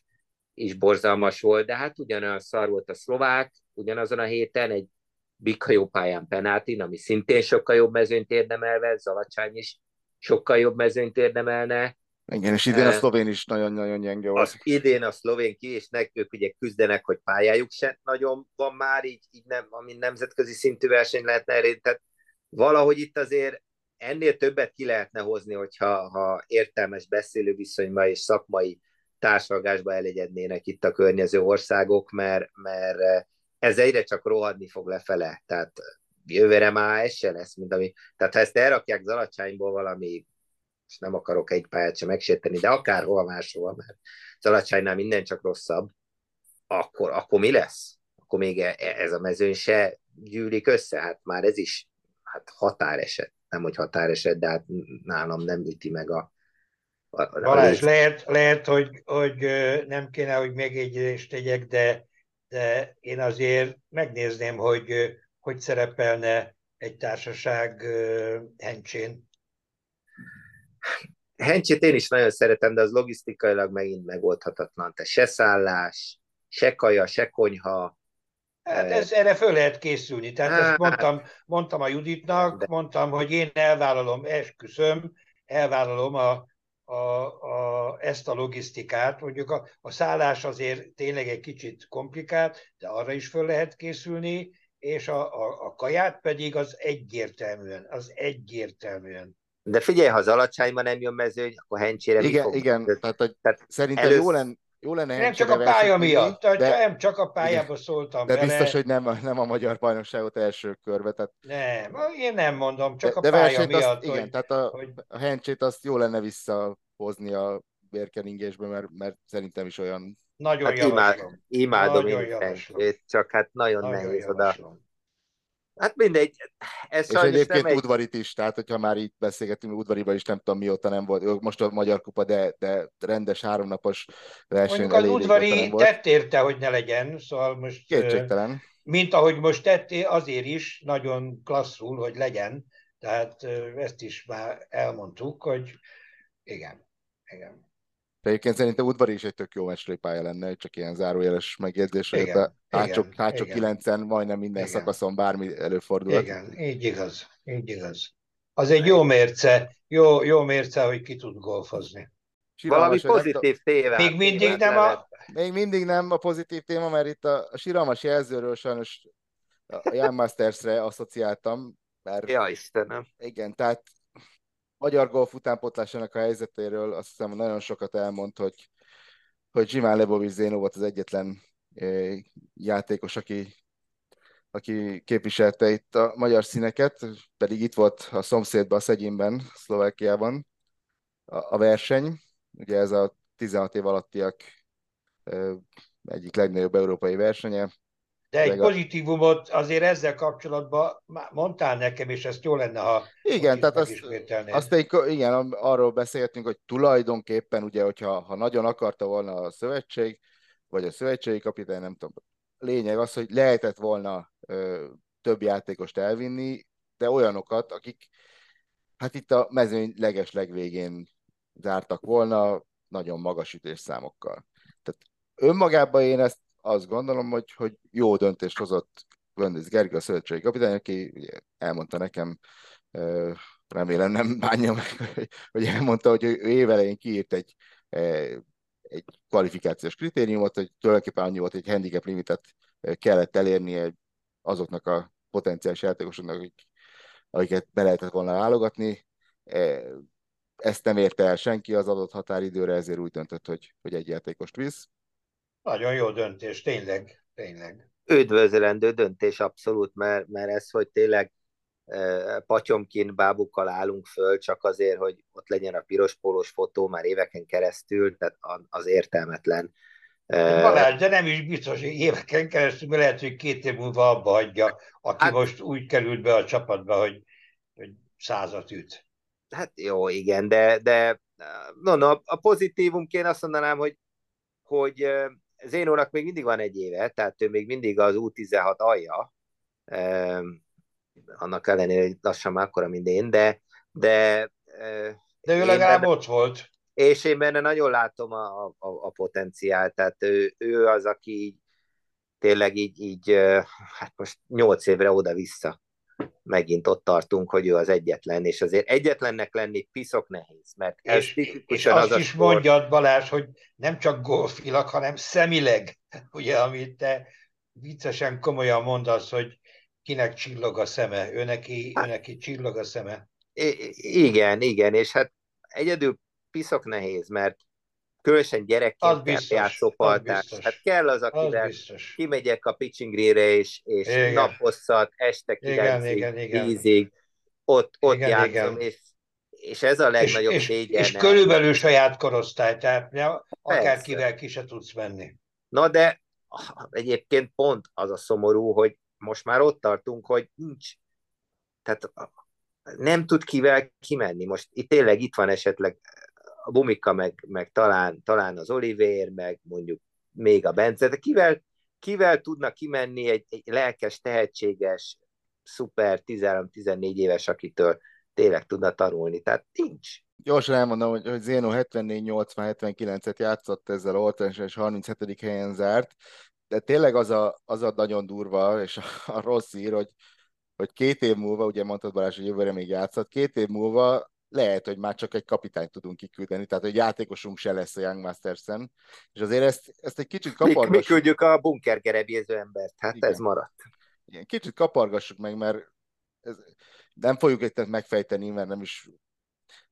is borzalmas volt, de hát ugyanolyan szar volt a szlovák, ugyanazon a héten egy Bika pályán penáltin, ami szintén sokkal jobb mezőnyt érdemelve, Zalacsány is sokkal jobb mezőnyt érdemelne. Igen, és idén a szlovén is nagyon-nagyon gyenge volt. Az idén a szlovén ki, és nek, ők ugye küzdenek, hogy pályájuk se nagyon van már, így, így nem, ami nemzetközi szintű verseny lehetne elérni. Tehát valahogy itt azért ennél többet ki lehetne hozni, hogyha ha értelmes beszélőviszonyban és szakmai társalgásba elegyednének itt a környező országok, mert, mert ez egyre csak rohadni fog lefele, tehát jövőre már ez se lesz, mint ami, tehát ha ezt elrakják Zalacsányból valami, és nem akarok egy pályát sem megsérteni, de akárhol máshol, mert Zalacsánynál minden csak rosszabb, akkor, akkor mi lesz? Akkor még e, e, ez a mezőny se gyűlik össze, hát már ez is hát határeset, nem hogy határeset, de hát nálam nem üti meg a, a, a Balázs, lehet, lehet hogy, hogy nem kéne, hogy megjegyzést tegyek, de, de én azért megnézném, hogy hogy szerepelne egy társaság hencsén. Hencsét én is nagyon szeretem, de az logisztikailag megint megoldhatatlan. Te se szállás, se kaja, se konyha. Hát ez, erre föl lehet készülni. Tehát hát, ezt mondtam, mondtam a Juditnak, de... mondtam, hogy én elvállalom, esküszöm, elvállalom a, a, a, ezt a logisztikát. Mondjuk a, a szállás azért tényleg egy kicsit komplikált, de arra is föl lehet készülni, és a, a, a kaját pedig az egyértelműen, az egyértelműen. De figyelj, ha az alacsányban nem jön mezőny, akkor hencsére Igen, fog... igen, tehát, tehát szerintem elősz... jó lenne, jó lenne nem csak a pálya miatt, de, nem csak a pályába szóltam De bele. biztos, hogy nem, nem a magyar bajnokságot első körbe. Tehát... Nem, én nem mondom, csak de, a de pálya miatt. Azt, hogy, igen, tehát a, hogy... a hencsét azt jó lenne visszahozni a bérkeningésbe, mert, mert szerintem is olyan nagyon hát javaslom. imádom nagyon javaslom. csak hát nagyon, nagyon nehéz javaslom. oda. Hát mindegy. Ez és egyébként egy... udvarit is, tehát hogyha már itt beszélgetünk, udvariban is nem tudom mióta nem volt, most a Magyar Kupa, de, de rendes háromnapos verseny. Mondjuk az udvari tett érte, hogy ne legyen, szóval most... Kétségtelen. Mint ahogy most tetté, azért is nagyon klasszul, hogy legyen, tehát ezt is már elmondtuk, hogy igen, igen. De egyébként szerintem udvari is egy tök jó pálya lenne, csak ilyen zárójeles megjegyzés, hogy a hátsó, igen, hátsó igen. kilencen majdnem minden igen. szakaszon bármi előfordul. Igen, így igaz, így igaz. Az egy jó mérce, jó, jó mérce, hogy ki tud golfozni. Valami pozitív téma. Még mindig nem a... Még mindig nem a pozitív téma, mert itt a, a síralmas jelzőről sajnos a Jan Masters-re asszociáltam. Mert, ja, Istenem. Igen, tehát magyar golf utánpotlásának a helyzetéről azt hiszem nagyon sokat elmond, hogy, hogy Zsimán Lebovics Zénó volt az egyetlen játékos, aki, aki képviselte itt a magyar színeket, pedig itt volt a szomszédban, a Szegyinben, Szlovákiában a, a verseny. Ugye ez a 16 év alattiak egyik legnagyobb európai versenye. De egy pozitívumot azért ezzel kapcsolatban mondtál nekem, és ezt jó lenne, ha Igen, tehát azt, azt egy, igen, arról beszéltünk, hogy tulajdonképpen, ugye, hogyha ha nagyon akarta volna a szövetség, vagy a szövetségi kapitány, nem tudom, lényeg az, hogy lehetett volna ö, több játékost elvinni, de olyanokat, akik hát itt a mezőny leges legvégén zártak volna, nagyon magas ütésszámokkal. Tehát önmagában én ezt azt gondolom, hogy, hogy jó döntést hozott Göndis Gergő, a szövetségi kapitány, aki elmondta nekem, remélem nem bánja meg, hogy elmondta, hogy ő évelején kiírt egy, egy kvalifikációs kritériumot, hogy tulajdonképpen annyi volt, hogy egy handicap limitet kellett elérnie azoknak a potenciális játékosoknak, akik, akiket be lehetett volna válogatni. Ezt nem érte el senki az adott határidőre, ezért úgy döntött, hogy, hogy egy játékost visz. Nagyon jó döntés, tényleg, tényleg. Üdvözlendő döntés abszolút, mert, mert ez, hogy tényleg e, patyomkin bábukkal állunk föl, csak azért, hogy ott legyen a piros pólós fotó már éveken keresztül, tehát az értelmetlen. E, Balázs, de nem is biztos, hogy éveken keresztül, mert lehet, hogy két év múlva abba hagyja, aki hát, most úgy került be a csapatba, hogy, hogy százat üt. Hát jó, igen, de, de no, no, a pozitívumként azt mondanám, hogy, hogy Zénónak még mindig van egy éve, tehát ő még mindig az U16 alja, annak ellenére, hogy lassan már akkora, mint én, de de, de ő legalább benne, ott volt. És én benne nagyon látom a, a, a potenciált, tehát ő, ő az, aki így, tényleg így, így, hát most nyolc évre oda-vissza megint ott tartunk, hogy ő az egyetlen, és azért egyetlennek lenni piszok nehéz, mert ez és, és azt az is sport... mondjad, Balázs, hogy nem csak golfilag, hanem szemileg, ugye, amit te viccesen komolyan mondasz, hogy kinek csillog a szeme, ő neki, hát, ő neki csillog a szeme. Igen, igen, és hát egyedül piszok nehéz, mert különösen gyerekként játszópaltás. Hát kell az, akivel kimegyek a pitchingrére, és, és naposszat, este kilencig, tízig, ott, ott igen, játszom, igen. és és ez a legnagyobb és, szégyen. És, és körülbelül saját korosztály, tehát akárkivel ki se tudsz menni. Na de egyébként pont az a szomorú, hogy most már ott tartunk, hogy nincs, tehát nem tud kivel kimenni. Most itt tényleg itt van esetleg a Bumika, meg, meg talán, talán az Oliver, meg mondjuk még a Bence, de kivel, kivel tudna kimenni egy, egy lelkes, tehetséges, szuper 13-14 éves, akitől tényleg tudna tanulni. Tehát nincs. Gyorsan elmondom, hogy, hogy Zeno 74-80-79-et játszott ezzel Oltens, és 37. helyen zárt, de tényleg az a, az a nagyon durva, és a, a rossz ír, hogy, hogy két év múlva, ugye mondtad Balázs, hogy jövőre még játszott, két év múlva lehet, hogy már csak egy kapitányt tudunk kiküldeni, tehát egy játékosunk se lesz a Young Masters-en, és azért ezt, ezt egy kicsit kapargassuk. Mi, mi küldjük a bunkergerebéző embert, hát Igen. ez maradt. Igen, kicsit kapargassuk meg, mert ez, nem fogjuk itt megfejteni, mert nem is,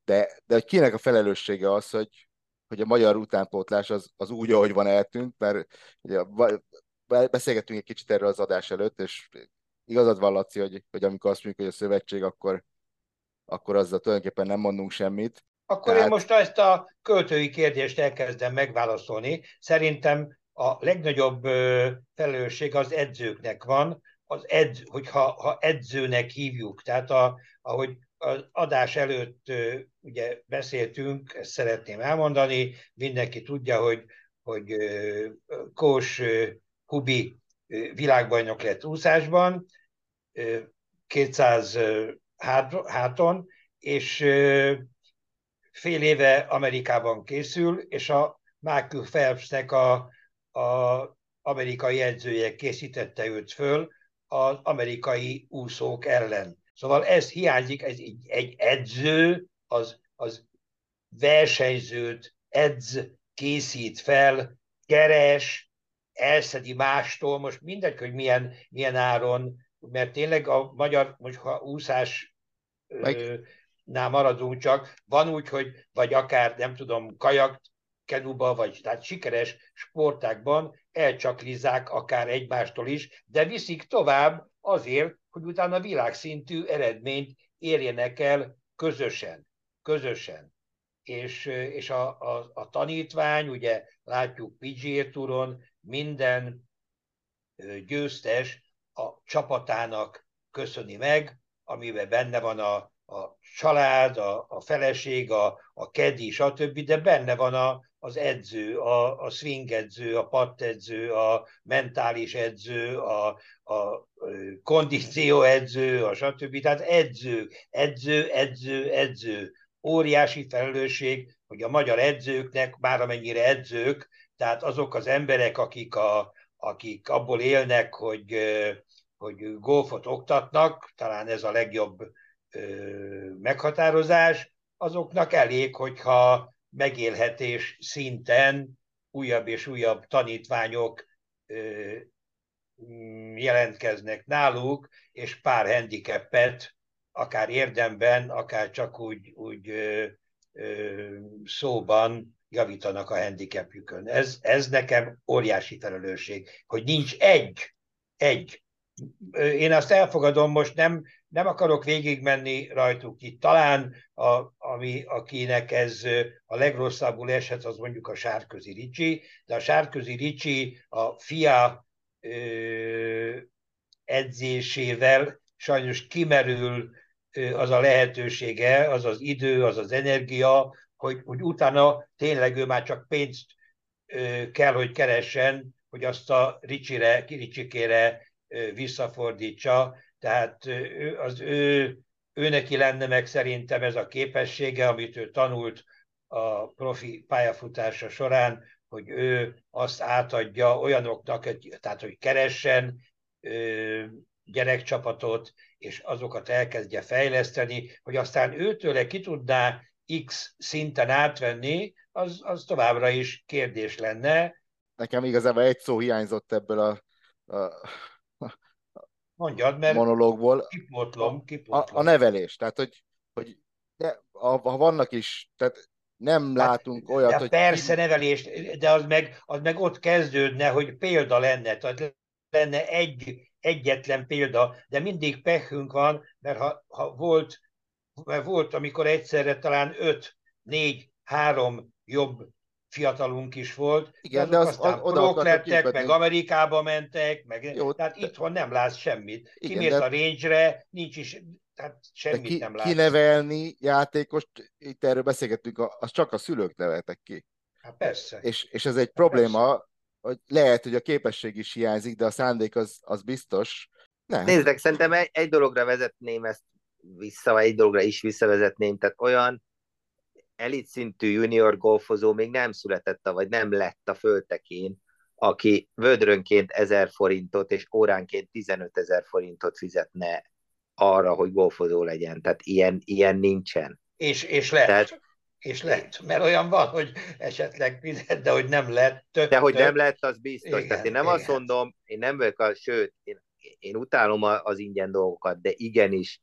de, de hogy kinek a felelőssége az, hogy, hogy a magyar utánpótlás az, az úgy, ahogy van eltűnt, mert ugye, beszélgettünk egy kicsit erről az adás előtt, és igazad van, Laci, hogy, hogy amikor azt mondjuk, hogy a szövetség, akkor, akkor azzal tulajdonképpen nem mondunk semmit. Akkor Tehát... én most ezt a költői kérdést elkezdem megválaszolni. Szerintem a legnagyobb felelősség az edzőknek van, az edz, hogyha ha edzőnek hívjuk, tehát a, ahogy az adás előtt ugye beszéltünk, ezt szeretném elmondani, mindenki tudja, hogy, hogy Kós Hubi világbajnok lett úszásban, 200 háton, és fél éve Amerikában készül, és a Michael Phelpsnek a, a amerikai edzője készítette őt föl, az amerikai úszók ellen. Szóval ez hiányzik, ez egy, egy edző, az, az versenyzőt edz, készít fel, keres, elszedi mástól, most mindegy, hogy milyen, milyen áron, mert tényleg a magyar, most ha úszás nál maradunk csak, van úgy, hogy vagy akár, nem tudom, kajak, kenuba, vagy tehát sikeres sportákban elcsaklizzák akár egymástól is, de viszik tovább azért, hogy utána világszintű eredményt érjenek el közösen. Közösen. És, és a, a, a tanítvány, ugye látjuk PGA Touron, minden győztes a csapatának köszöni meg, amiben benne van a, a család, a, a feleség, a, a kedi, stb., de benne van a, az edző, a, a swing edző, a pattedző, a mentális edző, a, a kondíció edző, a stb. Tehát edző, edző, edző, edző. Óriási felelősség, hogy a magyar edzőknek, bár amennyire edzők, tehát azok az emberek, akik, a, akik abból élnek, hogy, hogy golfot oktatnak, talán ez a legjobb meghatározás, azoknak elég, hogyha megélhetés szinten újabb és újabb tanítványok jelentkeznek náluk, és pár handicapet, akár érdemben, akár csak úgy, úgy ö, ö, szóban javítanak a handicapjükön. Ez, ez nekem óriási felelősség, hogy nincs egy, egy. Én azt elfogadom, most nem nem akarok végigmenni rajtuk itt. Talán a, ami, akinek ez a legrosszabbul eshet, az mondjuk a Sárközi Ricsi, de a Sárközi Ricsi a fia ö, edzésével sajnos kimerül az a lehetősége, az az idő, az az energia, hogy, hogy utána tényleg ő már csak pénzt ö, kell, hogy keressen, hogy azt a Ricsire, Ricsikére visszafordítsa, tehát az ő, ő neki lenne meg szerintem ez a képessége, amit ő tanult a profi pályafutása során, hogy ő azt átadja olyanoknak, tehát hogy keressen gyerekcsapatot, és azokat elkezdje fejleszteni, hogy aztán őtőle ki tudná X szinten átvenni, az, az továbbra is kérdés lenne. Nekem igazából egy szó hiányzott ebből a, a Mondjad, mert monológból. Kipótlom, kipótlom. A, a nevelés, tehát hogy, hogy de, ha, vannak is, tehát nem hát, látunk olyat, de hogy... Persze nevelést, de az meg, az meg ott kezdődne, hogy példa lenne, tehát lenne egy, egyetlen példa, de mindig pehünk van, mert ha, ha volt, mert volt, amikor egyszerre talán öt, négy, három jobb fiatalunk is volt, Igen, de, de az, aztán az, oda lettek, kipetni. meg Amerikába mentek, meg, Jó, tehát de... itthon nem látsz semmit. Igen, Kimész de... a range-re, nincs is, tehát semmit ki, nem látsz. Kinevelni játékost, itt erről beszélgettünk, az csak a szülők neveltek ki. Hát persze. És, és ez egy hát probléma, persze. hogy lehet, hogy a képesség is hiányzik, de a szándék az, az biztos. Nem. Nézzek, szerintem egy, egy dologra vezetném ezt vissza, vagy egy dologra is visszavezetném, tehát olyan elit szintű junior golfozó még nem született, vagy nem lett a föltekén, aki vödrönként 1000 forintot és óránként 15 ezer forintot fizetne arra, hogy golfozó legyen. Tehát ilyen, ilyen nincsen. És, és lett. Tehát, és lett, mert olyan van, hogy esetleg fizet, de hogy nem lett. Tök, de hogy tök. nem lett, az biztos. Igen, Tehát én nem igen. azt mondom, én nem vagyok a, sőt, én, én utálom az ingyen dolgokat, de igenis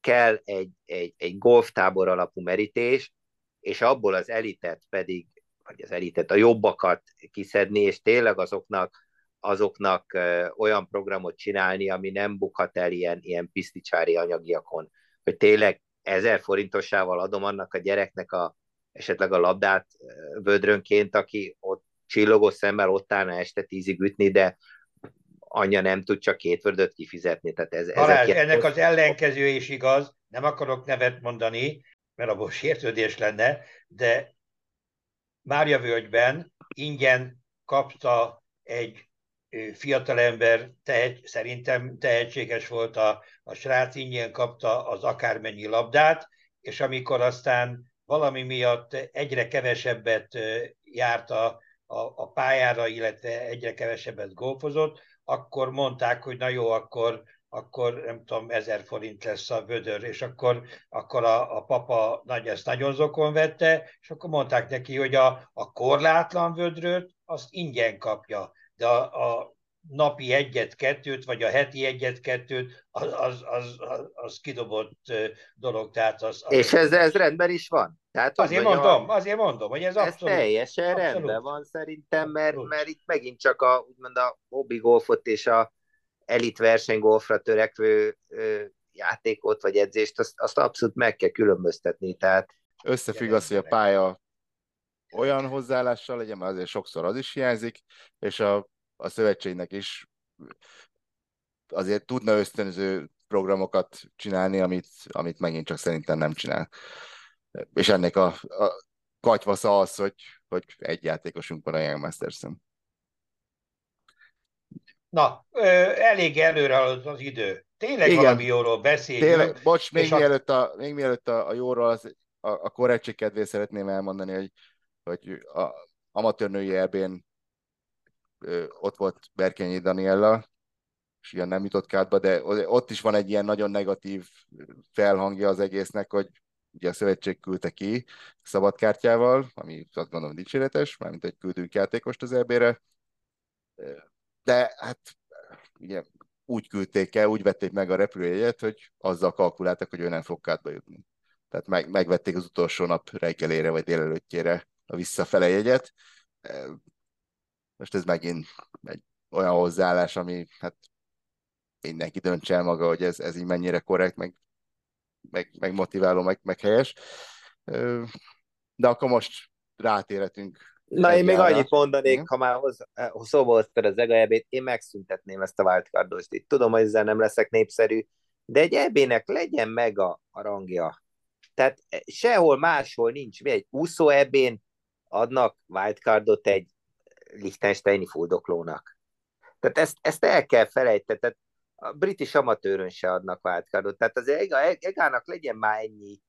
kell egy, egy, egy golftábor alapú merítés, és abból az elitet pedig, vagy az elitet, a jobbakat kiszedni, és tényleg azoknak, azoknak olyan programot csinálni, ami nem bukhat el ilyen, ilyen piszticsári anyagiakon, hogy tényleg ezer forintosával adom annak a gyereknek a, esetleg a labdát vödrönként, aki ott csillogó szemmel ott állna este tízig ütni, de anyja nem tud csak két vördöt kifizetni. Tehát ez, Balázs, ezek ennek az ellenkező is igaz, nem akarok nevet mondani, mert abból sértődés lenne, de Mária völgyben ingyen kapta egy fiatalember, tehet, szerintem tehetséges volt a, a srác, ingyen kapta az akármennyi labdát, és amikor aztán valami miatt egyre kevesebbet járt a, a, a pályára, illetve egyre kevesebbet golfozott, akkor mondták, hogy na jó, akkor akkor nem tudom, ezer forint lesz a vödör, és akkor, akkor a, a papa nagy, ezt nagyon zokon vette, és akkor mondták neki, hogy a, a korlátlan vödröt azt ingyen kapja, de a, a napi egyet-kettőt, vagy a heti egyet-kettőt, az, az, az, az, kidobott dolog. Tehát az, az és ez, ez rendben is van? Tehát, azért mondom, mondom, azért mondom, hogy ez, ez abszolút. teljesen abszolút. rendben van szerintem, mert, mert itt megint csak a, úgymond a hobby golfot és a, elit versenygolfra törekvő játékot vagy edzést, azt, azt abszolút meg kell különböztetni. Tehát... Összefügg az, hogy a pálya olyan hozzáállással legyen, mert azért sokszor az is hiányzik, és a, a szövetségnek is azért tudna ösztönző programokat csinálni, amit, amit megint csak szerintem nem csinál. És ennek a, a katyvasza az, hogy, hogy egy játékosunk van a Young Masters-en. Na, elég előre haladt az idő. Tényleg Igen. valami jóról beszéljünk. Tényleg, bocs, még mielőtt, a, még mielőtt a, a jóról, az, a, a korrektség kedvé szeretném elmondani, hogy, hogy a amatőrnői ebén ott volt Berkényi Daniella, és ilyen nem jutott kártba, de ott is van egy ilyen nagyon negatív felhangja az egésznek, hogy ugye a szövetség küldte ki szabadkártyával, ami azt gondolom dicséretes, mármint egy küldünk játékost az EB-re, de hát ugye úgy küldték el, úgy vették meg a repülőjegyet, hogy azzal kalkuláltak, hogy ő nem fog kártba jutni. Tehát meg, megvették az utolsó nap reggelére vagy délelőttjére a visszafele jegyet. Most ez megint egy olyan hozzáállás, ami hát mindenki döntse el maga, hogy ez, ez így mennyire korrekt, meg, meg, meg motiváló, meg, meg helyes. De akkor most rátérhetünk Na, én még annyit mondanék, ha már hoz, eh, szóba hoztad az EGA eb én megszüntetném ezt a wildcardost itt. Tudom, hogy ezzel nem leszek népszerű, de egy ebének legyen meg a, a rangja. Tehát eh, sehol máshol nincs. Mi egy úszó ebén adnak wildcardot egy Liechtensteini fuldoklónak. Tehát ezt, ezt el kell felejteni. Tehát a british amatőrön se adnak wildcardot. Tehát az EGA-nak legyen már ennyi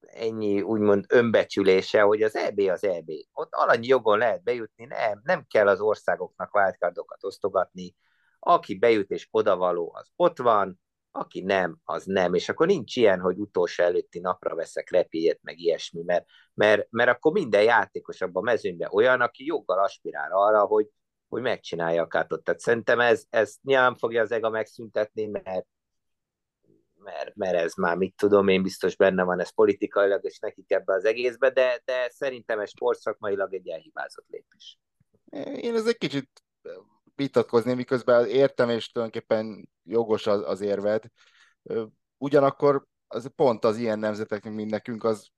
ennyi úgymond önbecsülése, hogy az EB az EB. Ott alanyi jogon lehet bejutni, nem, nem kell az országoknak wildcardokat osztogatni. Aki bejut és odavaló, az ott van, aki nem, az nem. És akkor nincs ilyen, hogy utolsó előtti napra veszek repélyet, meg ilyesmi, mert, mert, mert akkor minden játékos abban a mezőnyben olyan, aki joggal aspirál arra, hogy, hogy megcsinálja a kátot. Tehát szerintem ez, ez nyilván fogja az EGA megszüntetni, mert mert, mert ez már mit tudom, én biztos benne van ez politikailag, és nekik ebbe az egészbe, de, de szerintem ez sportszakmailag egy elhibázott lépés. Én ez egy kicsit vitatkozni, miközben értem, és tulajdonképpen jogos az, az érved. Ugyanakkor az pont az ilyen nemzeteknek, mint nekünk, az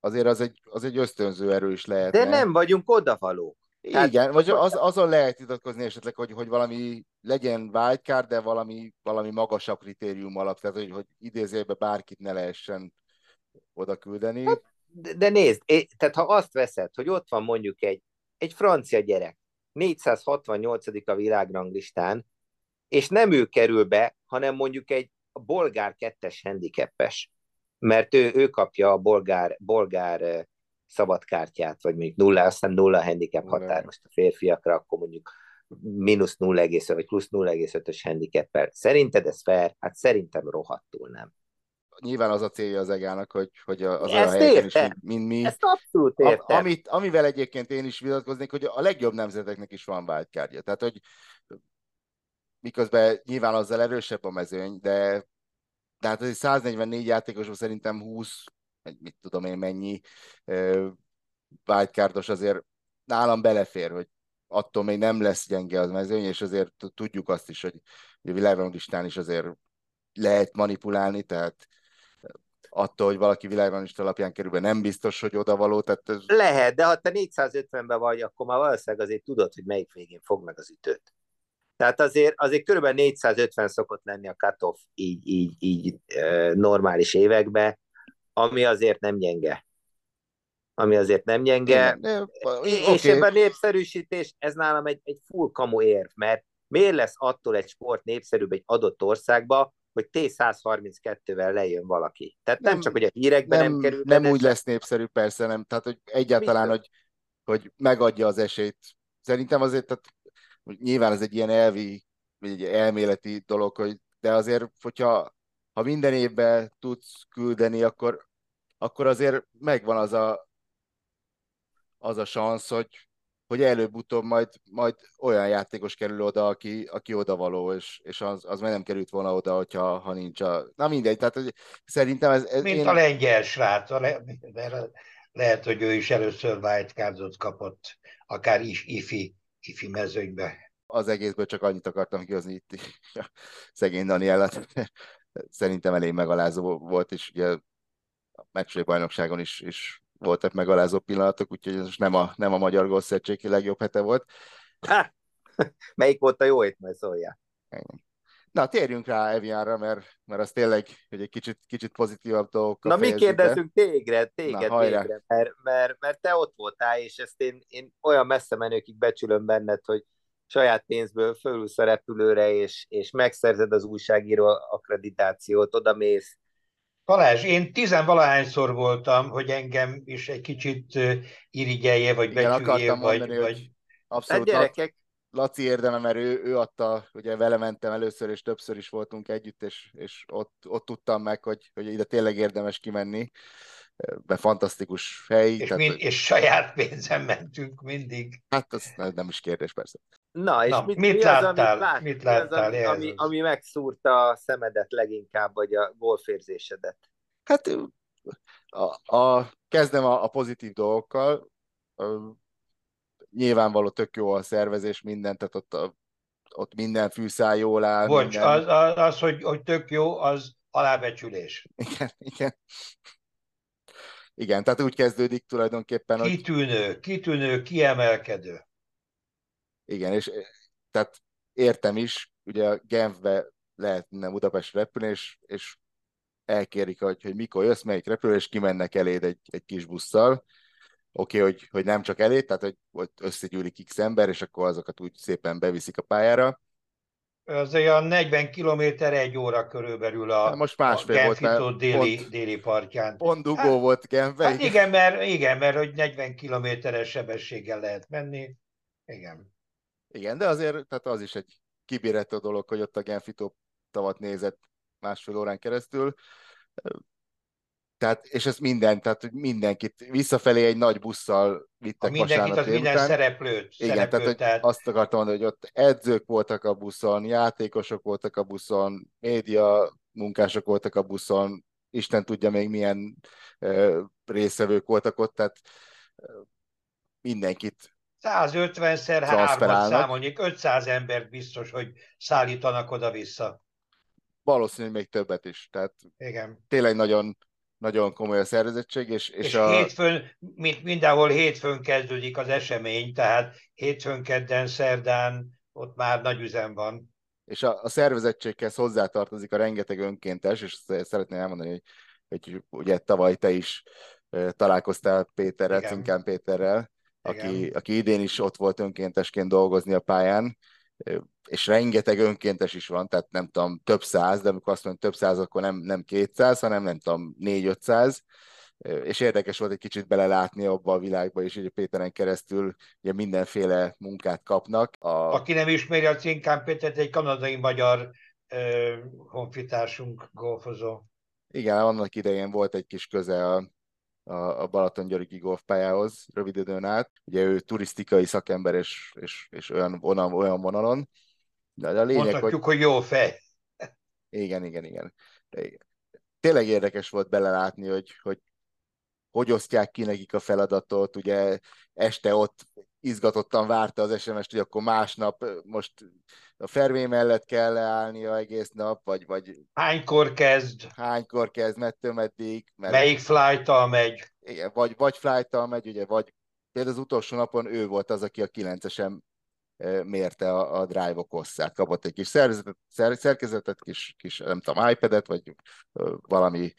azért az egy, az egy ösztönző erő is lehet. De nem vagyunk odavalók. Igen, Tehát, vagy az, azon lehet vitatkozni esetleg, hogy, hogy valami legyen wildcard, de valami, valami magasabb kritérium alap, tehát hogy, hogy idézőjelben bárkit ne lehessen oda küldeni. Hát, de, de nézd, é, tehát ha azt veszed, hogy ott van mondjuk egy, egy francia gyerek, 468. a világranglistán, és nem ő kerül be, hanem mondjuk egy bolgár kettes handicapes, mert ő, ő kapja a bolgár, bolgár szabadkártyát, vagy mondjuk nulla, aztán nulla handicap határ most a férfiakra, akkor mondjuk mínusz 0,5 vagy plusz 0,5-ös handicappel. Szerinted ez fair? Hát szerintem rohadtul nem. Nyilván az a célja az egának, hogy, hogy az olyan helyeken is, mint, mi. Ezt abszolút értem. A, amit, amivel egyébként én is vitatkoznék, hogy a legjobb nemzeteknek is van wildcardja. Tehát, hogy miközben nyilván azzal erősebb a mezőny, de, de hát ez 144 játékosban szerintem 20 mit tudom én mennyi wildcardos azért nálam belefér, hogy attól még nem lesz gyenge az mezőny, és azért tudjuk azt is, hogy a világranglistán is azért lehet manipulálni, tehát attól, hogy valaki világranglista alapján kerül be, nem biztos, hogy oda való. Tehát ez... Lehet, de ha te 450-ben vagy, akkor már valószínűleg azért tudod, hogy melyik végén fog meg az ütőt. Tehát azért, azért körülbelül 450 szokott lenni a cutoff így, így, így normális években, ami azért nem gyenge. Ami azért nem gyenge. Igen, és okay. ebben népszerűsítés, ez nálam egy, egy full kamu érv, mert miért lesz attól egy sport népszerűbb egy adott országba, hogy T132-vel lejön valaki. Tehát nem, nem csak, hogy a hírekben nem, nem kerül. Nem úgy lesz népszerű, persze, nem. Tehát, hogy egyáltalán, hogy, hogy megadja az esélyt. Szerintem azért, tehát, nyilván ez egy ilyen elvi, vagy egy elméleti dolog, hogy de azért, hogyha ha minden évben tudsz küldeni, akkor, akkor azért megvan az a, az a szansz, hogy, hogy előbb-utóbb majd, majd olyan játékos kerül oda, aki, aki odavaló, és, és az, az már nem került volna oda, hogyha, ha nincs a... Na mindegy, tehát hogy szerintem ez... ez Mint én... a lengyel srác, a le... lehet, hogy ő is először wildcardot kapott, akár is ifi, ifi mezőnybe. Az egészből csak annyit akartam kihozni itt, szegény Danielát szerintem elég megalázó volt, és ugye a meccsői bajnokságon is, is voltak megalázó pillanatok, úgyhogy ez nem a, nem a Magyar Gólszegységi legjobb hete volt. Ha! Melyik volt a jó hét, majd szóljál. Na, térjünk rá Evianra, mert, mert az tényleg hogy egy kicsit, kicsit pozitívabb dolgok. Na, mi kérdezünk téged, téged, Na, téged mert, mert, mert, te ott voltál, és ezt én, én olyan messze menőkig becsülöm benned, hogy saját pénzből fölülsz a repülőre, és, és megszerzed az újságíró akkreditációt, oda mész. Balázs, én tizenvalahányszor voltam, hogy engem is egy kicsit irigyelje, vagy Igen, becsülje, vagy... Mondani, vagy... Abszolút, hát gyerekek, Laci érdeme, mert ő, ő adta, ugye vele mentem először, és többször is voltunk együtt, és, és ott, ott tudtam meg, hogy, hogy ide tényleg érdemes kimenni be fantasztikus hely. És, tehát, mind, és saját pénzen mentünk mindig. Hát az nem is kérdés, persze. Na, és Na, mit, mit, mi láttál? Az, lát, mit láttál? Mi az, ami, ami, ami megszúrta a szemedet leginkább, vagy a golférzésedet? Hát a, a, kezdem a, a pozitív dolgokkal. A, nyilvánvaló tök jó a szervezés, minden, tehát ott, a, ott minden fűszál jól áll. Bocs, minden... az, az, az hogy, hogy tök jó, az alábecsülés. Igen, igen. Igen, tehát úgy kezdődik tulajdonképpen, hogy... Kitűnő, kitűnő, kiemelkedő. Igen, és tehát értem is, ugye Genfbe lehet nem Budapest repülni, és, és elkérik, hogy, hogy mikor jössz, melyik repülő, és kimennek eléd egy, egy kis busszal. Oké, okay, hogy, hogy nem csak eléd, tehát hogy, hogy összegyűlik x ember, és akkor azokat úgy szépen beviszik a pályára az olyan 40 kilométer egy óra körülbelül a, hát most másfél a volt, mert déli, pont, déli partján. Pont dugó hát, volt Genfbe. Hát igen, mert, igen, mert hogy 40 kilométeres sebességgel lehet menni. Igen. Igen, de azért tehát az is egy kibérető dolog, hogy ott a Genfi tavat nézett másfél órán keresztül. Tehát, és ez minden, tehát mindenkit visszafelé egy nagy busszal vittek a mindenkit, az minden szereplőt. Igen, szereplőt, tehát, tehát, azt akartam mondani, hogy ott edzők voltak a buszon, játékosok voltak a buszon, média, munkások voltak a buszon, Isten tudja még milyen részevők voltak ott, tehát mindenkit 150-szer hármat számoljuk, 500 embert biztos, hogy szállítanak oda-vissza. Valószínűleg még többet is. Tehát Igen. tényleg nagyon, nagyon komoly a szervezettség. És, és, és a... hétfőn, mint mindenhol hétfőn kezdődik az esemény, tehát hétfőn, kedden, szerdán ott már nagy üzem van. És a, a szervezettséghez hozzátartozik a rengeteg önkéntes, és szeretném elmondani, hogy, hogy ugye tavaly te is találkoztál Péterrel, Cinkán Péterrel, aki, aki idén is ott volt önkéntesként dolgozni a pályán, és rengeteg önkéntes is van, tehát nem tudom, több száz, de amikor azt mondom több száz, akkor nem, nem 200, hanem nem tudom, 4-500, és érdekes volt egy kicsit belelátni abba a világba, és ugye Péteren keresztül ugye mindenféle munkát kapnak. A... Aki nem ismeri a Cinkán Pétert, egy kanadai-magyar honfitársunk golfozó. Igen, annak idején volt egy kis köze a, a, Balaton-Györgyi golfpályához rövid időn át. Ugye ő turisztikai szakember és, és, és olyan, olyan, olyan vonalon. De a lényeg, Mondhatjuk, hogy... hogy jó fej. Igen, igen, igen. De igen. Tényleg érdekes volt belelátni, hogy, hogy hogy osztják ki nekik a feladatot, ugye este ott izgatottan várta az SMS-t, hogy akkor másnap most a fervé mellett kell leállnia egész nap, vagy, vagy hánykor kezd, hánykor kezd, mettől meddig. Mert... Melyik flight megy. Igen, vagy, vagy flight megy, ugye, vagy például az utolsó napon ő volt az, aki a 9-esen mérte a, a drive-ok hosszát. Kapott egy kis szerkezetet, szerkezetet kis, kis, nem tudom, iPad-et, vagy valami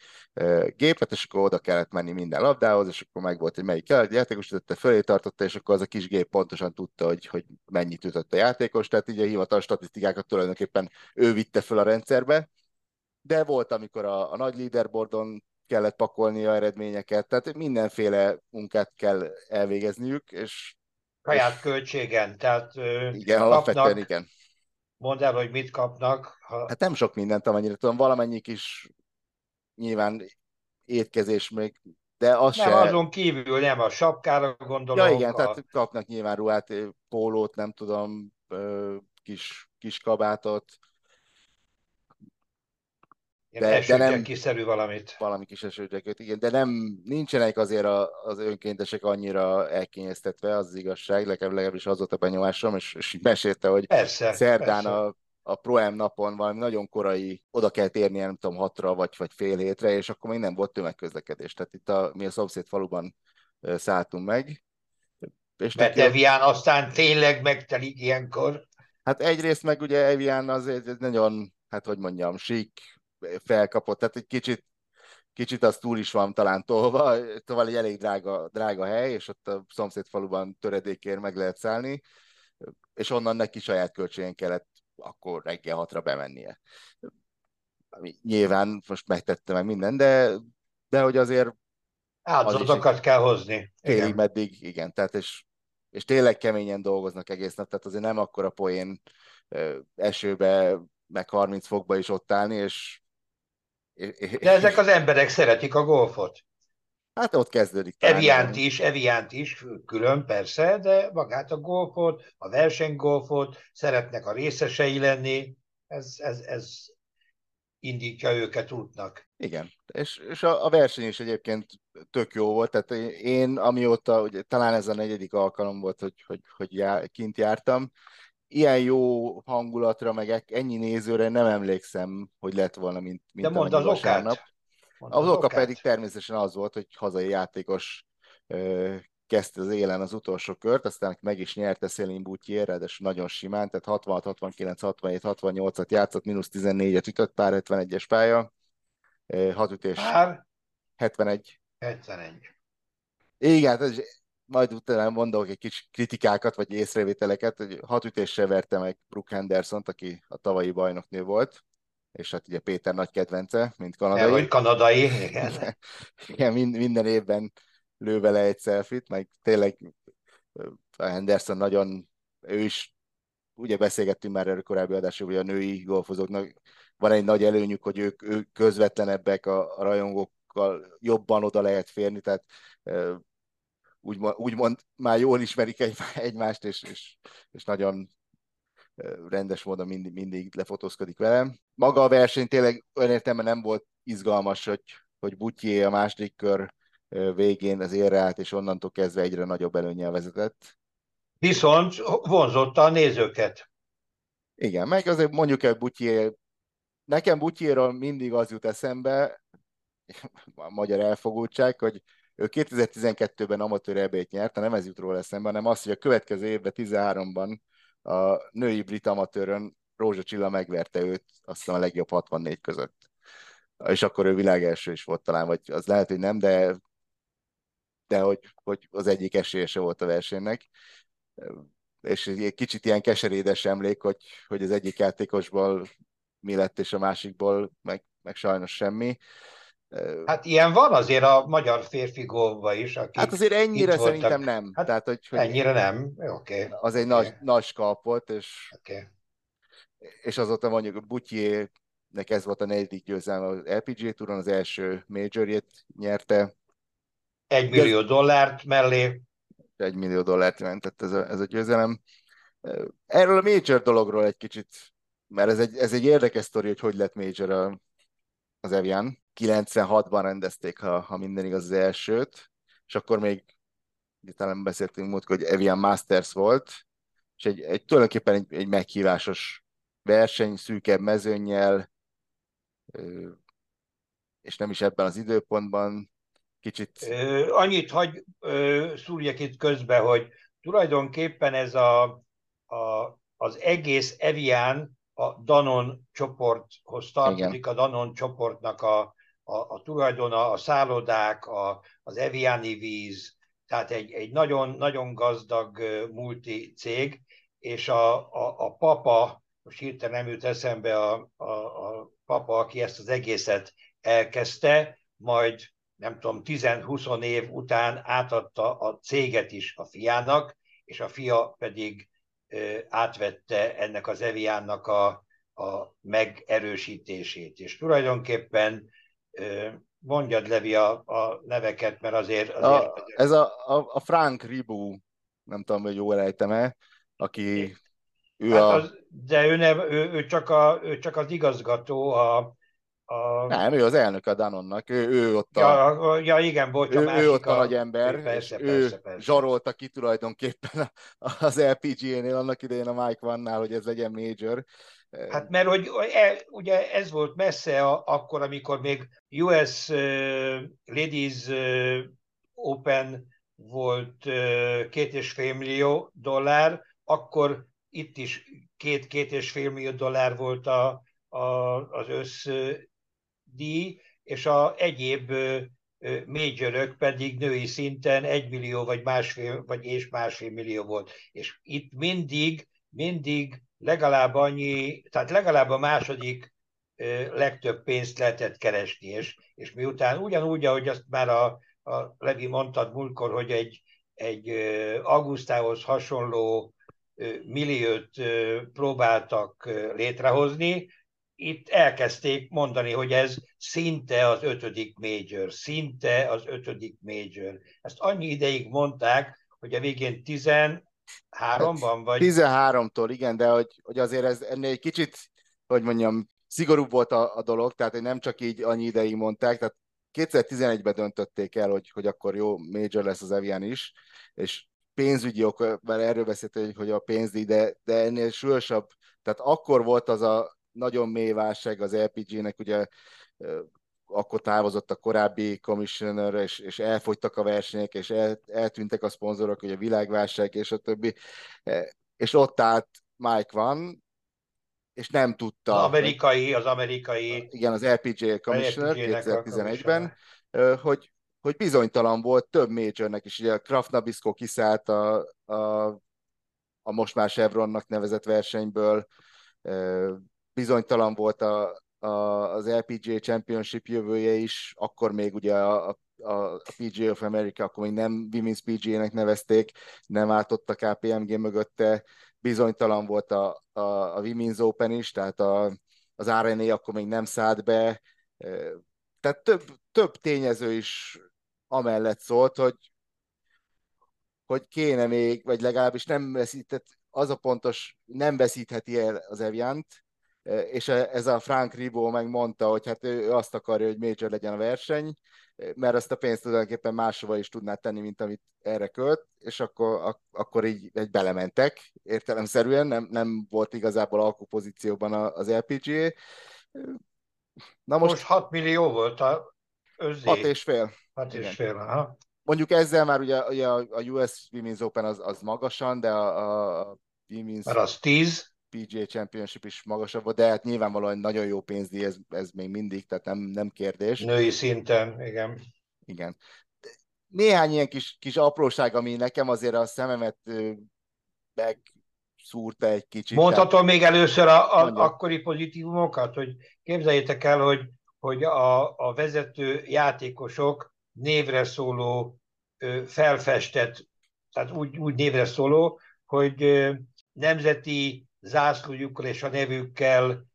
gépet, és akkor oda kellett menni minden labdához, és akkor meg volt, hogy melyik játékos ütötte, fölé tartotta, és akkor az a kis gép pontosan tudta, hogy, hogy mennyit ütött a játékos, tehát így a hivatalos statisztikákat tulajdonképpen ő vitte föl a rendszerbe, de volt, amikor a, a nagy leaderboardon kellett pakolni a eredményeket, tehát mindenféle munkát kell elvégezniük, és saját költségen, tehát igen, kapnak, igen. Mondd el, hogy mit kapnak. Ha... Hát nem sok mindent, amennyire tudom, valamennyi kis nyilván étkezés még, de az nem, se... azon kívül nem, a sapkára gondolom. Ja igen, a... tehát kapnak nyilván ruhát, pólót, nem tudom, kis, kis kabátot, de, de nem kiszerű valamit. Valami kis esőgyekőt, igen, de nem, nincsenek azért a, az önkéntesek annyira elkényeztetve, az, az igazság, legalábbis az volt a benyomásom, és, és mesélte, hogy persze, szerdán persze. a a Pro-M napon valami nagyon korai oda kell térni, nem tudom, hatra vagy, vagy fél hétre, és akkor még nem volt tömegközlekedés. Tehát itt a, mi a szomszéd faluban szálltunk meg. És Evian a... aztán tényleg megtelik ilyenkor. Hát egyrészt meg ugye Evian azért nagyon, hát hogy mondjam, sík, felkapott, tehát egy kicsit, kicsit az túl is van talán tolva, tovább egy elég drága, drága hely, és ott a szomszéd faluban töredékért meg lehet szállni, és onnan neki saját költségen kellett akkor reggel hatra bemennie. Nyilván most megtette meg minden, de, de hogy azért Áldozatokat kell hozni. Félig meddig, igen, tehát és, és tényleg keményen dolgoznak egész nap, tehát azért nem akkor a poén esőbe, meg 30 fokba is ott állni, és de ezek az emberek szeretik a golfot. Hát ott kezdődik. Eviánt is, Eviánt is külön persze, de magát a golfot, a versenygolfot, szeretnek a részesei lenni, ez, ez, ez indítja őket útnak. Igen, és, és a, a verseny is egyébként tök jó volt, tehát én amióta, ugye, talán ez a negyedik alkalom volt, hogy, hogy, hogy já, kint jártam, ilyen jó hangulatra, meg ennyi nézőre nem emlékszem, hogy lett volna, mint, mint De mondd az vasárnap. Az oka pedig természetesen az volt, hogy hazai játékos ö, kezdte az élen az utolsó kört, aztán meg is nyerte Szélin Butyier, de nagyon simán, tehát 66, 69, 67, 68-at játszott, mínusz 14-et ütött, pár 71-es pálya, 6 ütés, pár? 71. 71. Igen, ez majd utána mondok egy kis kritikákat, vagy észrevételeket, hogy hat ütéssel verte meg Brooke henderson aki a tavalyi bajnoknő volt, és hát ugye Péter nagy kedvence, mint kanadai. Vagy kanadai, igen. igen, minden évben lő vele egy selfit, meg tényleg Henderson nagyon, ő is, ugye beszélgettünk már erről korábbi adásról, hogy a női golfozóknak van egy nagy előnyük, hogy ők, ők közvetlenebbek a, a rajongókkal, jobban oda lehet férni, tehát úgymond, úgymond már jól ismerik egy, egymást, és, és, és nagyon rendes módon mindig, mindig lefotózkodik velem. Maga a verseny tényleg olyan értelemben nem volt izgalmas, hogy, hogy Butyi a második kör végén az érre állt, és onnantól kezdve egyre nagyobb előnyel vezetett. Viszont vonzotta a nézőket. Igen, meg azért mondjuk el Butyi, nekem Butyéről mindig az jut eszembe, a magyar elfogultság, hogy ő 2012-ben amatőr ebét nyert, nem ez jut róla eszembe, hanem az, hogy a következő évben, 13-ban a női brit amatőrön Rózsa Csilla megverte őt, azt hiszem a legjobb 64 között. És akkor ő világ első is volt talán, vagy az lehet, hogy nem, de de hogy, hogy az egyik esélyese volt a versenynek. És egy kicsit ilyen keserédes emlék, hogy, hogy az egyik játékosból mi lett, és a másikból meg, meg sajnos semmi. Hát ilyen van azért a magyar férfi gólba is. Akik hát azért ennyire szerintem nem. Hát Tehát, hogy, hogy ennyire nem. Okay. Az egy okay. nagy, nagy skalp volt, és, okay. és azóta mondjuk Butyiének ez volt a negyedik győzelme az LPG túron, az első majorjét nyerte, egy millió ez... dollárt mellé. Egy millió dollárt jelentett ez a, ez a győzelem. Erről a Major dologról egy kicsit, mert ez egy, ez egy érdekes sztori, hogy hogy lett Major a, az Evian. 96-ban rendezték, ha, ha minden igaz, az elsőt, és akkor még talán beszéltünk múlt, hogy Evian Masters volt, és egy, egy tulajdonképpen egy, egy meghívásos verseny, szűkebb mezőnnyel, és nem is ebben az időpontban, kicsit... Annyit hagy szúrjak itt közbe, hogy tulajdonképpen ez a, a, az egész Evian a Danon csoporthoz tartozik, Igen. a Danon csoportnak a, a, a tulajdona, a szállodák, a, az Eviani víz, tehát egy, egy nagyon, nagyon gazdag multi cég, és a, a, a papa, most hirtelen nem jut eszembe a, a, a papa, aki ezt az egészet elkezdte, majd nem tudom, 10-20 év után átadta a céget is a fiának, és a fia pedig átvette ennek az Eviánnak a, a megerősítését. És tulajdonképpen mondjad, Levi, a, a neveket, mert azért... azért a, ez a, a, a Frank Ribu, nem tudom, hogy jól ejtem-e, aki ő hát a... az, de ő, nem, ő, ő, csak a, ő csak az igazgató, a, a... Nem, ő az elnök a Danonnak, ő, ő ott a... Ja, ja igen, bocs, ő, ő ott a, a nagy ember, persze, és persze, ő persze. zsarolta ki tulajdonképpen az LPGA-nél annak idején a Mike Vannál, hogy ez legyen major. Hát mert hogy ugye ez volt messze a, akkor, amikor még US Ladies Open volt uh, két és fél millió dollár, akkor itt is két-két és fél millió dollár volt a, a, az össz díj, és a egyéb majorök pedig női szinten egy millió vagy másfél, vagy és másfél millió volt. És itt mindig, mindig legalább annyi, tehát legalább a második legtöbb pénzt lehetett keresni, és, és miután ugyanúgy, ahogy azt már a, a Levi mondtad múltkor, hogy egy, egy augusztához hasonló milliót próbáltak létrehozni, itt elkezdték mondani, hogy ez szinte az ötödik major, szinte az ötödik major. Ezt annyi ideig mondták, hogy a végén 13-ban vagy? 13-tól, igen, de hogy, hogy azért ez ennél egy kicsit, hogy mondjam, szigorúbb volt a, a dolog, tehát hogy nem csak így annyi ideig mondták, tehát 2011-ben döntötték el, hogy, hogy akkor jó major lesz az Evian is, és pénzügyi ok, mert erről beszélt, hogy a pénzdíj, de, de ennél súlyosabb, tehát akkor volt az a nagyon mély válság az LPG-nek, ugye akkor távozott a korábbi commissioner, és, és elfogytak a versenyek, és el, eltűntek a szponzorok, ugye világválság, és a többi. És ott állt Mike Van, és nem tudta... Az amerikai, az amerikai... Igen, az LPG commissioner 2011-ben, hogy, hogy bizonytalan volt több majornek is. Ugye a Kraft Nabisco kiszállt a, a, a most már Chevronnak nevezett versenyből, bizonytalan volt a, a, az LPGA Championship jövője is, akkor még ugye a, a, PGA of America, akkor még nem Women's PGA-nek nevezték, nem álltott a KPMG mögötte, bizonytalan volt a, a, a Women's Open is, tehát a, az RNA akkor még nem szállt be, tehát több, több tényező is amellett szólt, hogy, hogy kéne még, vagy legalábbis nem veszített, az a pontos, nem veszítheti el az Eviant, és ez a Frank Ribó megmondta, hogy hát ő azt akarja, hogy major legyen a verseny, mert azt a pénzt tulajdonképpen máshova is tudná tenni, mint amit erre költ, és akkor, ak- akkor így egy belementek értelemszerűen, nem, nem volt igazából alkupozícióban az LPGA. Na most, most 6 millió volt a özzé. 6 és fél. 6 és fél, aha. Mondjuk ezzel már ugye, ugye a US Women's Open az, az magasan, de a, a Women's... Mert az 10. PGA Championship is magasabb volt, de hát nyilvánvalóan nagyon jó pénzdíj, ez, ez még mindig, tehát nem, nem kérdés. Női szinten, igen. Igen. Néhány ilyen kis, kis apróság, ami nekem azért a szememet megszúrta egy kicsit. Mondhatom tehát... még először a, a akkori pozitívumokat, hogy képzeljétek el, hogy, hogy a, a vezető játékosok névre szóló felfestett, tehát úgy, úgy névre szóló, hogy nemzeti zászlójukkal és a nevükkel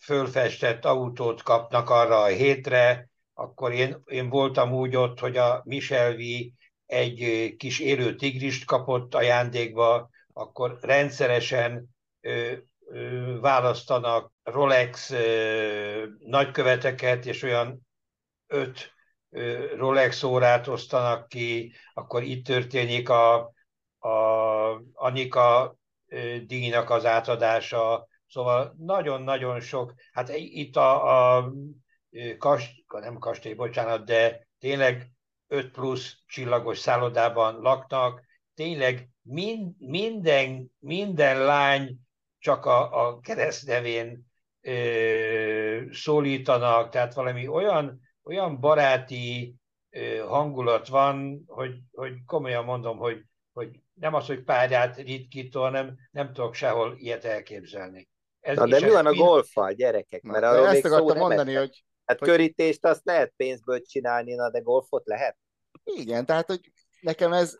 fölfestett autót kapnak arra a hétre, akkor én, én voltam úgy ott, hogy a Michelvi egy kis élő tigrist kapott ajándékba, akkor rendszeresen ö, ö, választanak Rolex ö, nagyköveteket, és olyan öt ö, Rolex órát osztanak ki, akkor itt történik a, a Anika díjnak az átadása, szóval nagyon-nagyon sok, hát itt a, a kast, nem kastély, bocsánat, de tényleg 5 plusz csillagos szállodában laknak, tényleg mind, minden, minden lány csak a, a keresztnevén ö, szólítanak, tehát valami olyan, olyan baráti ö, hangulat van, hogy, hogy komolyan mondom, hogy, hogy nem az, hogy párját ritkító, hanem nem tudok sehol ilyet elképzelni. Ez, Na de mi van a mind... golfal, gyerekek? Mert arról ezt még akartam szó mondani, hogy... Hát hogy... körítést azt lehet pénzből csinálni, na de golfot lehet? Igen, tehát hogy nekem ez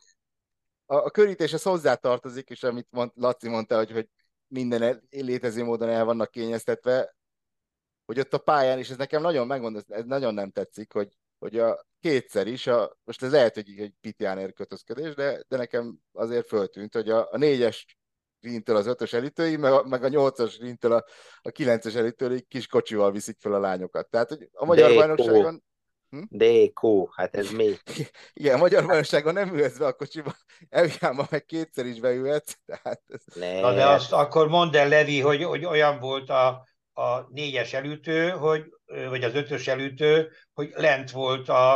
a, a körítés az hozzátartozik, és amit mond, Laci mondta, hogy, hogy minden el, létező módon el vannak kényeztetve, hogy ott a pályán, és ez nekem nagyon megmondom, ez nagyon nem tetszik, hogy, hogy a kétszer is, a, most ez lehet, hogy egy Pitjánér kötözködés, de, de nekem azért föltűnt, hogy a, a négyes rintől az ötös elítőig, meg a, meg a nyolcas rintől a, a kilences elítőig kis kocsival viszik fel a lányokat. Tehát, hogy a magyar Déko. bajnokságon... Hm? Déko, hát ez mi? Igen, a magyar bajnokságon nem ülhetsz be a kocsiba, Eviáma meg kétszer is beülhetsz. Tehát ez... Na de azt akkor mondd el, Levi, hogy, hogy olyan volt a, a négyes elütő, hogy, vagy az ötös elütő, hogy lent volt a,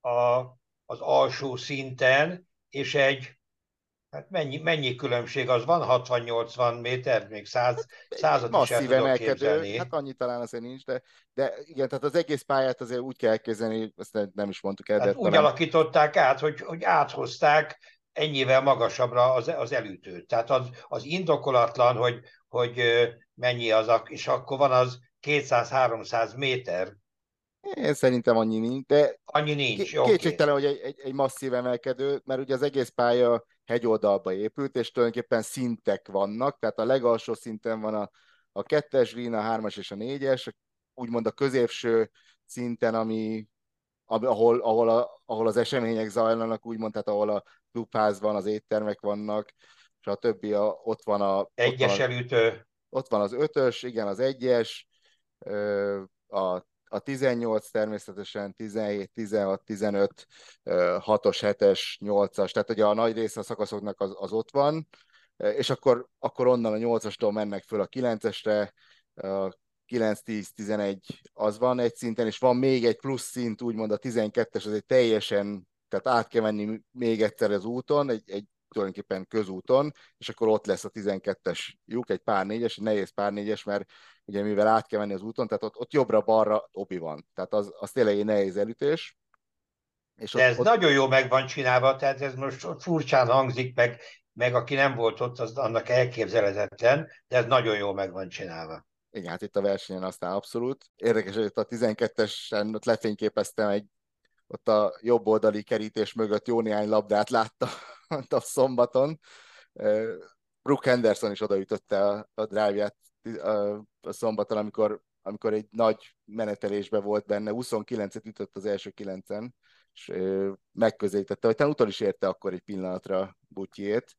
a, az alsó szinten, és egy Hát mennyi, mennyi különbség az van? 60-80 méter, még 100, százat is el tudok képzelni. Hát annyi talán azért nincs, de, de igen, tehát az egész pályát azért úgy kell elkezdeni, ezt nem is mondtuk el. Hát úgy talán... alakították át, hogy, hogy áthozták ennyivel magasabbra az, az elütőt. Tehát az, az indokolatlan, hogy, hogy mennyi az, és akkor van az 200-300 méter. Én szerintem annyi nincs, de annyi nincs. Kétségtelen, okay. hogy egy, egy, egy masszív emelkedő, mert ugye az egész pálya hegyoldalba épült, és tulajdonképpen szintek vannak, tehát a legalsó szinten van a, a kettes green, a hármas és a négyes, úgymond a középső szinten, ami, ahol, ahol, a, ahol az események zajlanak, úgymond, tehát ahol a klubház van, az éttermek vannak, és a többi, a, ott van a... Egyes ott van, Ott van az ötös, igen, az egyes, a a 18 természetesen 17, 16, 15, 6-os, 7-es, 8-as, tehát ugye a nagy része a szakaszoknak az, az ott van, és akkor, akkor onnan a 8-astól mennek föl a 9-esre, 9, 10, 11 az van egy szinten, és van még egy plusz szint, úgymond a 12-es, az egy teljesen, tehát át kell menni még egyszer az úton, egy, egy tulajdonképpen közúton, és akkor ott lesz a 12-es lyuk, egy pár négyes, egy nehéz pár négyes, mert ugye mivel át kell menni az úton, tehát ott, ott jobbra-balra obi van. Tehát az, az tényleg egy nehéz elütés. És De ez ott... nagyon jó meg van csinálva, tehát ez most furcsán hangzik, meg, meg aki nem volt ott, az annak elképzelhetetlen, de ez nagyon jó meg van csinálva. Igen, hát itt a versenyen aztán abszolút. Érdekes, hogy itt a 12-esen ott lefényképeztem egy ott a jobb oldali kerítés mögött jó néhány labdát látta a szombaton. Brooke Henderson is odaütötte a, a drive-ját a, szombaton, amikor, amikor egy nagy menetelésbe volt benne, 29-et ütött az első kilencen, és megközelítette, vagy talán utol is érte akkor egy pillanatra Butyiét.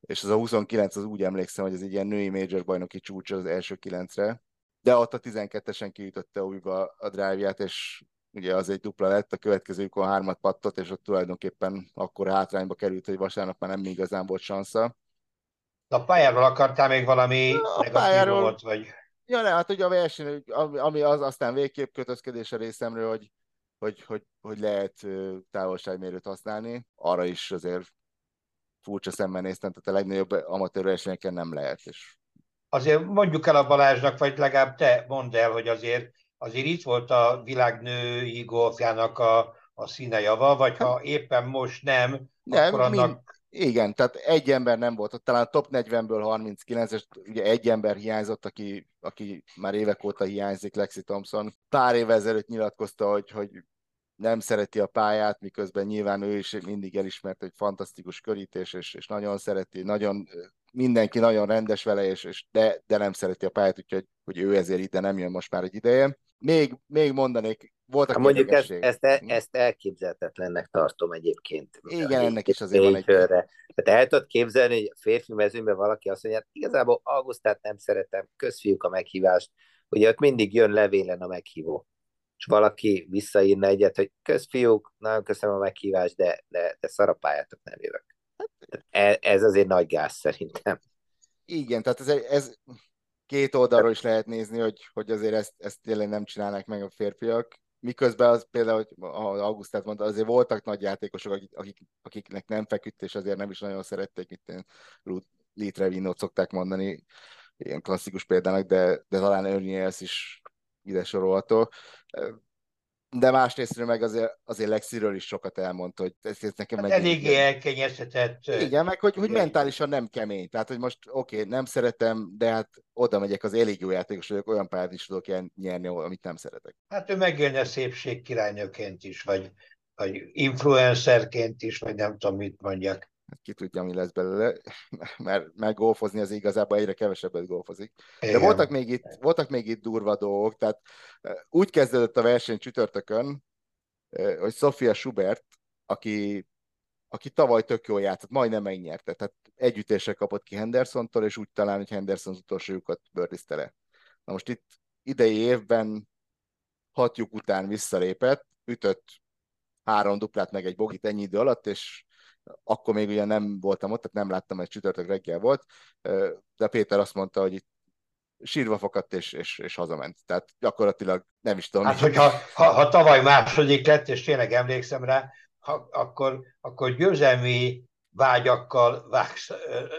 és az a 29 az úgy emlékszem, hogy ez egy ilyen női major bajnoki csúcs az első kilencre, de ott a 12-esen kiütötte újra a drive és ugye az egy dupla lett, a következő a hármat pattott, és ott tulajdonképpen akkor hátrányba került, hogy vasárnap már nem igazán volt sansza. A pályáról akartál még valami a pályáról, vagy? Ja, ne, hát ugye a verseny, ami az aztán végképp kötözködés a részemről, hogy, hogy, hogy, hogy lehet távolságmérőt használni, arra is azért furcsa szemben néztem, tehát a legnagyobb amatőr versenyeken nem lehet. És... Azért mondjuk el a Balázsnak, vagy legalább te mondd el, hogy azért, azért itt volt a világnői golfjának a, a színe java, vagy ha hát- éppen most nem, nem akkor annak... Mind, igen, tehát egy ember nem volt ott, talán a top 40-ből 39, és ugye egy ember hiányzott, aki, aki már évek óta hiányzik, Lexi Thompson. Pár évvel ezelőtt nyilatkozta, hogy, hogy nem szereti a pályát, miközben nyilván ő is mindig elismert, hogy fantasztikus körítés, és, és nagyon szereti, nagyon, mindenki nagyon rendes vele, és, és de, de nem szereti a pályát, úgyhogy hogy ő ezért ide nem jön most már egy ideje. Még, még mondanék, voltak hát mondjuk ezt, ezt, el, ezt elképzelhetetlennek tartom egyébként. Igen, ennek is azért van egy... Tehát el tudod képzelni, hogy a férfi mezőnyben valaki azt mondja, hát igazából Augustát nem szeretem, közfiúk a meghívást, ugye ott mindig jön levélen a meghívó és valaki visszaírna egyet, hogy közfiúk, nagyon köszönöm a meghívást, de, de, de szarapályátok nem jövök. Ez, ez azért nagy gáz szerintem. Igen, tehát ez, ez két oldalról is lehet nézni, hogy, hogy azért ezt, ezt tényleg nem csinálnak meg a férfiak. Miközben az például, hogy Augustát mondta, azért voltak nagy játékosok, akik, akik, akiknek nem feküdt, és azért nem is nagyon szerették, mint Litre szokták mondani, ilyen klasszikus példának, de, de talán Ernie is ide sorolható. De másrészt meg azért, azért Lexiről is sokat elmondta, hogy ez, ez nekem hát eléggé elkenyeztetett. Igen, meg hogy, hogy mentálisan nem kemény. Tehát, hogy most oké, okay, nem szeretem, de hát oda megyek az elég jó játékos vagyok, olyan pályát is tudok nyerni, amit nem szeretek. Hát ő megjön a szépség királynőként is, vagy, vagy influencerként is, vagy nem tudom, mit mondjak ki tudja, mi lesz belőle, mert, mert golfozni az igazából egyre kevesebbet golfozik. De voltak még, itt, voltak még itt durva dolgok, tehát úgy kezdődött a verseny csütörtökön, hogy Sofia Schubert, aki, aki tavaly tök jól játszott, majdnem megnyerte, tehát együttésre kapott ki Hendersontól, és úgy talán, hogy Henderson az utolsó lyukat bőrdizte le. Na most itt idei évben hat lyuk után visszalépett, ütött három duplát meg egy bogit ennyi idő alatt, és akkor még ugye nem voltam ott, tehát nem láttam, hogy csütörtök reggel volt, de Péter azt mondta, hogy itt sírva fokadt és, és, és hazament. Tehát gyakorlatilag nem is tudom. Hát, hogyha ha, ha tavaly második lett, és tényleg emlékszem rá, ha, akkor, akkor győzelmi vágyakkal vágsz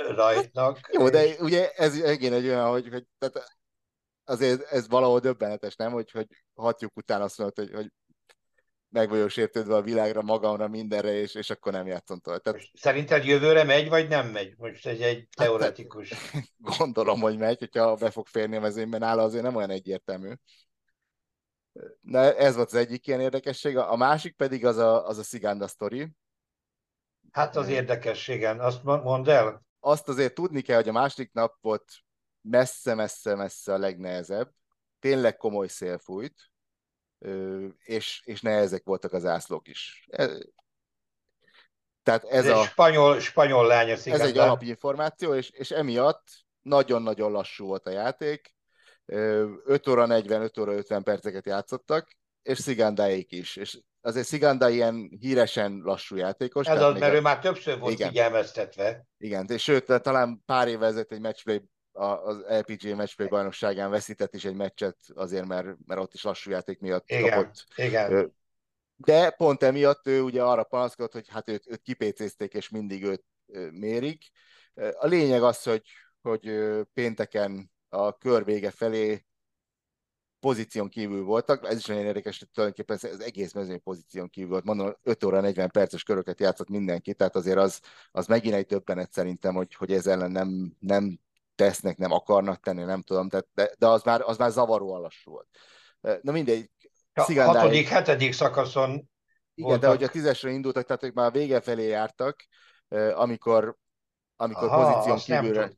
rajtnak. Hát, jó, de ugye ez igen egy olyan, hogy, hogy tehát azért ez valahol döbbenetes, nem? Hogy, hogy hatjuk után azt mondod, hogy, hogy meg vagyok sértődve a világra, magamra, mindenre, és, és akkor nem játszom tovább. Tehát... Szerinted jövőre megy, vagy nem megy? Most ez egy hát, teoretikus. Hát, gondolom, hogy megy, hogyha be fog férni a mezőnyben, áll, azért nem olyan egyértelmű. De ez volt az egyik ilyen érdekesség. A másik pedig az a, az a Szigánda sztori. Hát az érdekességen, azt mondd el. Azt azért tudni kell, hogy a másik nap volt messze-messze-messze a legnehezebb. Tényleg komoly szél fújt és, és nehezek voltak az ászlók is. Tehát ez, ez a, spanyol, spanyol lány, ez egy alapinformáció, és, és emiatt nagyon-nagyon lassú volt a játék. 5 óra 40, 5 óra 50 perceket játszottak, és Szigándáik is. És azért Szigándá ilyen híresen lassú játékos. Ez az, mert a... ő már többször volt igen. figyelmeztetve. Igen, és sőt, talán pár évvel ezelőtt egy matchplay az LPG Matchplay bajnokságán veszített is egy meccset azért, mert, mert ott is lassú játék miatt igen, kapott. Igen. De pont emiatt ő ugye arra panaszkodott, hogy hát őt, őt kipécézték, és mindig őt mérik. A lényeg az, hogy, hogy pénteken a kör vége felé pozíción kívül voltak, ez is nagyon érdekes, hogy tulajdonképpen az egész mezőny pozíción kívül volt, mondom, 5 óra 40 perces köröket játszott mindenki, tehát azért az, az megint egy többenet szerintem, hogy, hogy ez ellen nem, nem tesznek, nem akarnak tenni, nem tudom, tehát, de, de az, már, az már zavaróan lassú volt. Na mindegy. A hatodik, hetedik szakaszon igen, voltak. de hogy a tízesre indultak, tehát ők már vége felé jártak, amikor, amikor Aha, pozíción kívülre,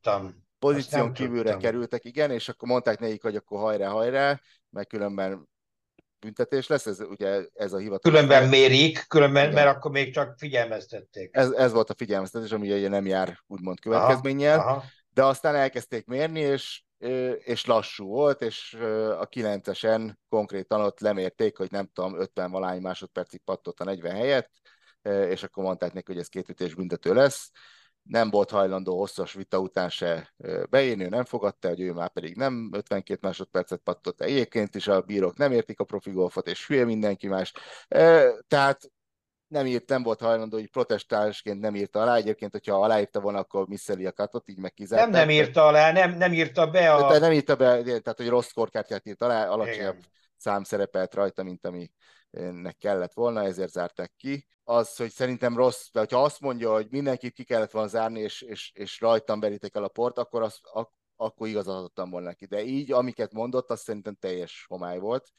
pozíción kívülre tudtam. kerültek, igen, és akkor mondták nekik, hogy akkor hajrá, hajrá, mert különben büntetés lesz, ez ugye ez a hivatalos. Különben mérik, különben, Igen. mert akkor még csak figyelmeztették. Ez, ez volt a figyelmeztetés, ami ugye nem jár úgymond következménnyel, aha, aha. De aztán elkezdték mérni, és és lassú volt, és a 9-esen konkrétan ott lemérték, hogy nem tudom, 50 valány másodpercig pattott a 40 helyett, és akkor mondták neki, hogy ez két ütés büntető lesz. Nem volt hajlandó hosszas vita után se beírni, ő nem fogadta, hogy ő már pedig nem 52 másodpercet pattott. Egyébként is a bírók nem értik a profi golfot, és hülye mindenki más. Tehát nem írt, nem volt hajlandó, hogy protestálásként nem írta alá. Egyébként, hogyha aláírta volna, akkor misszeli a katot, így meg kizárták. Nem, nem írta alá, nem, nem írta be a... Tehát nem írta be, tehát hogy rossz korkártyát írt alá, alacsonyabb Igen. szám szerepelt rajta, mint ami nek kellett volna, ezért zárták ki. Az, hogy szerintem rossz, de hogyha azt mondja, hogy mindenkit ki kellett volna zárni, és, és, és rajtam berítek el a port, akkor, az, ak, akkor igazadottam volna neki. De így, amiket mondott, az szerintem teljes homály volt.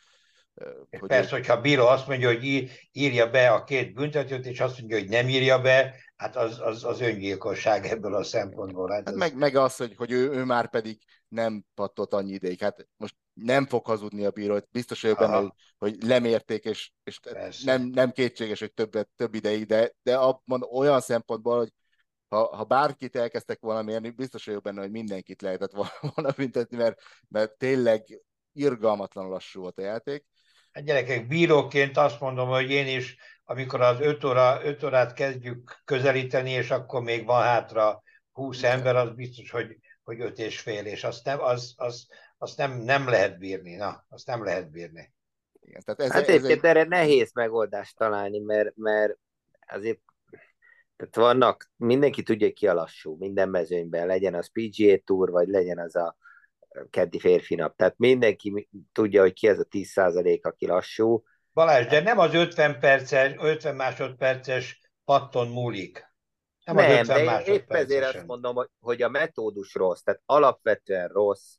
Hogy Persze, ő... hogyha a bíró azt mondja, hogy írja be a két büntetőt, és azt mondja, hogy nem írja be, hát az, az, az öngyilkosság ebből a szempontból. Hát, hát meg, meg az, hogy, hogy ő, ő már pedig nem pattott annyi ideig. Hát most nem fog hazudni a bíró, biztos vagyok benne, hogy, hogy lemérték, és, és nem, nem kétséges, hogy több, több ideig, de, de abban olyan szempontból, hogy ha, ha bárkit elkezdtek volna mérni, biztos vagyok benne, hogy mindenkit lehetett volna büntetni, mert, mert tényleg irgalmatlan lassú volt a játék. Hát gyerekek, bíróként azt mondom, hogy én is, amikor az 5 óra, órát kezdjük közelíteni, és akkor még van hátra 20 ember, az biztos, hogy, hogy öt és fél, és azt nem, az, az, azt nem, nem lehet bírni. Na, azt nem lehet bírni. Igen, tehát ez, hát ez egy... erre nehéz megoldást találni, mert, mert azért tehát vannak, mindenki tudja, ki a lassú, minden mezőnyben, legyen az PGA Tour, vagy legyen az a keddi férfi nap. Tehát mindenki tudja, hogy ki ez a 10% aki lassú. Balázs, de nem az 50 perces, 50 másodperces patton múlik. Nem, nem az 50 de épp ezért azt mondom, hogy a metódus rossz, tehát alapvetően rossz,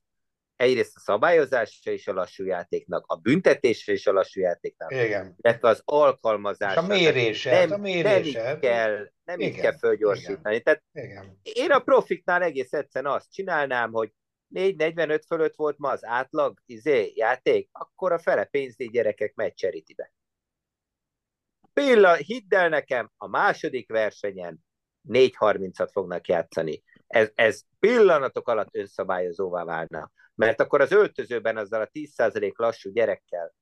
egyrészt a szabályozása is a lassú játéknak, a büntetésre is a lassú játéknak. Igen. Az alkalmazás. És a mérése. Nem, a mérése. Nem így kell, nem így kell fölgyorsítani. Igen. Tehát Igen. én a profiknál egész egyszerűen azt csinálnám, hogy 4-45 fölött volt ma az átlag izé, játék, akkor a fele pénzdíj gyerekek megy cserítibe. Pilla, hidd el nekem, a második versenyen 4.30-at fognak játszani. Ez, ez pillanatok alatt önszabályozóvá válna. Mert akkor az öltözőben azzal a 10% lassú gyerekkel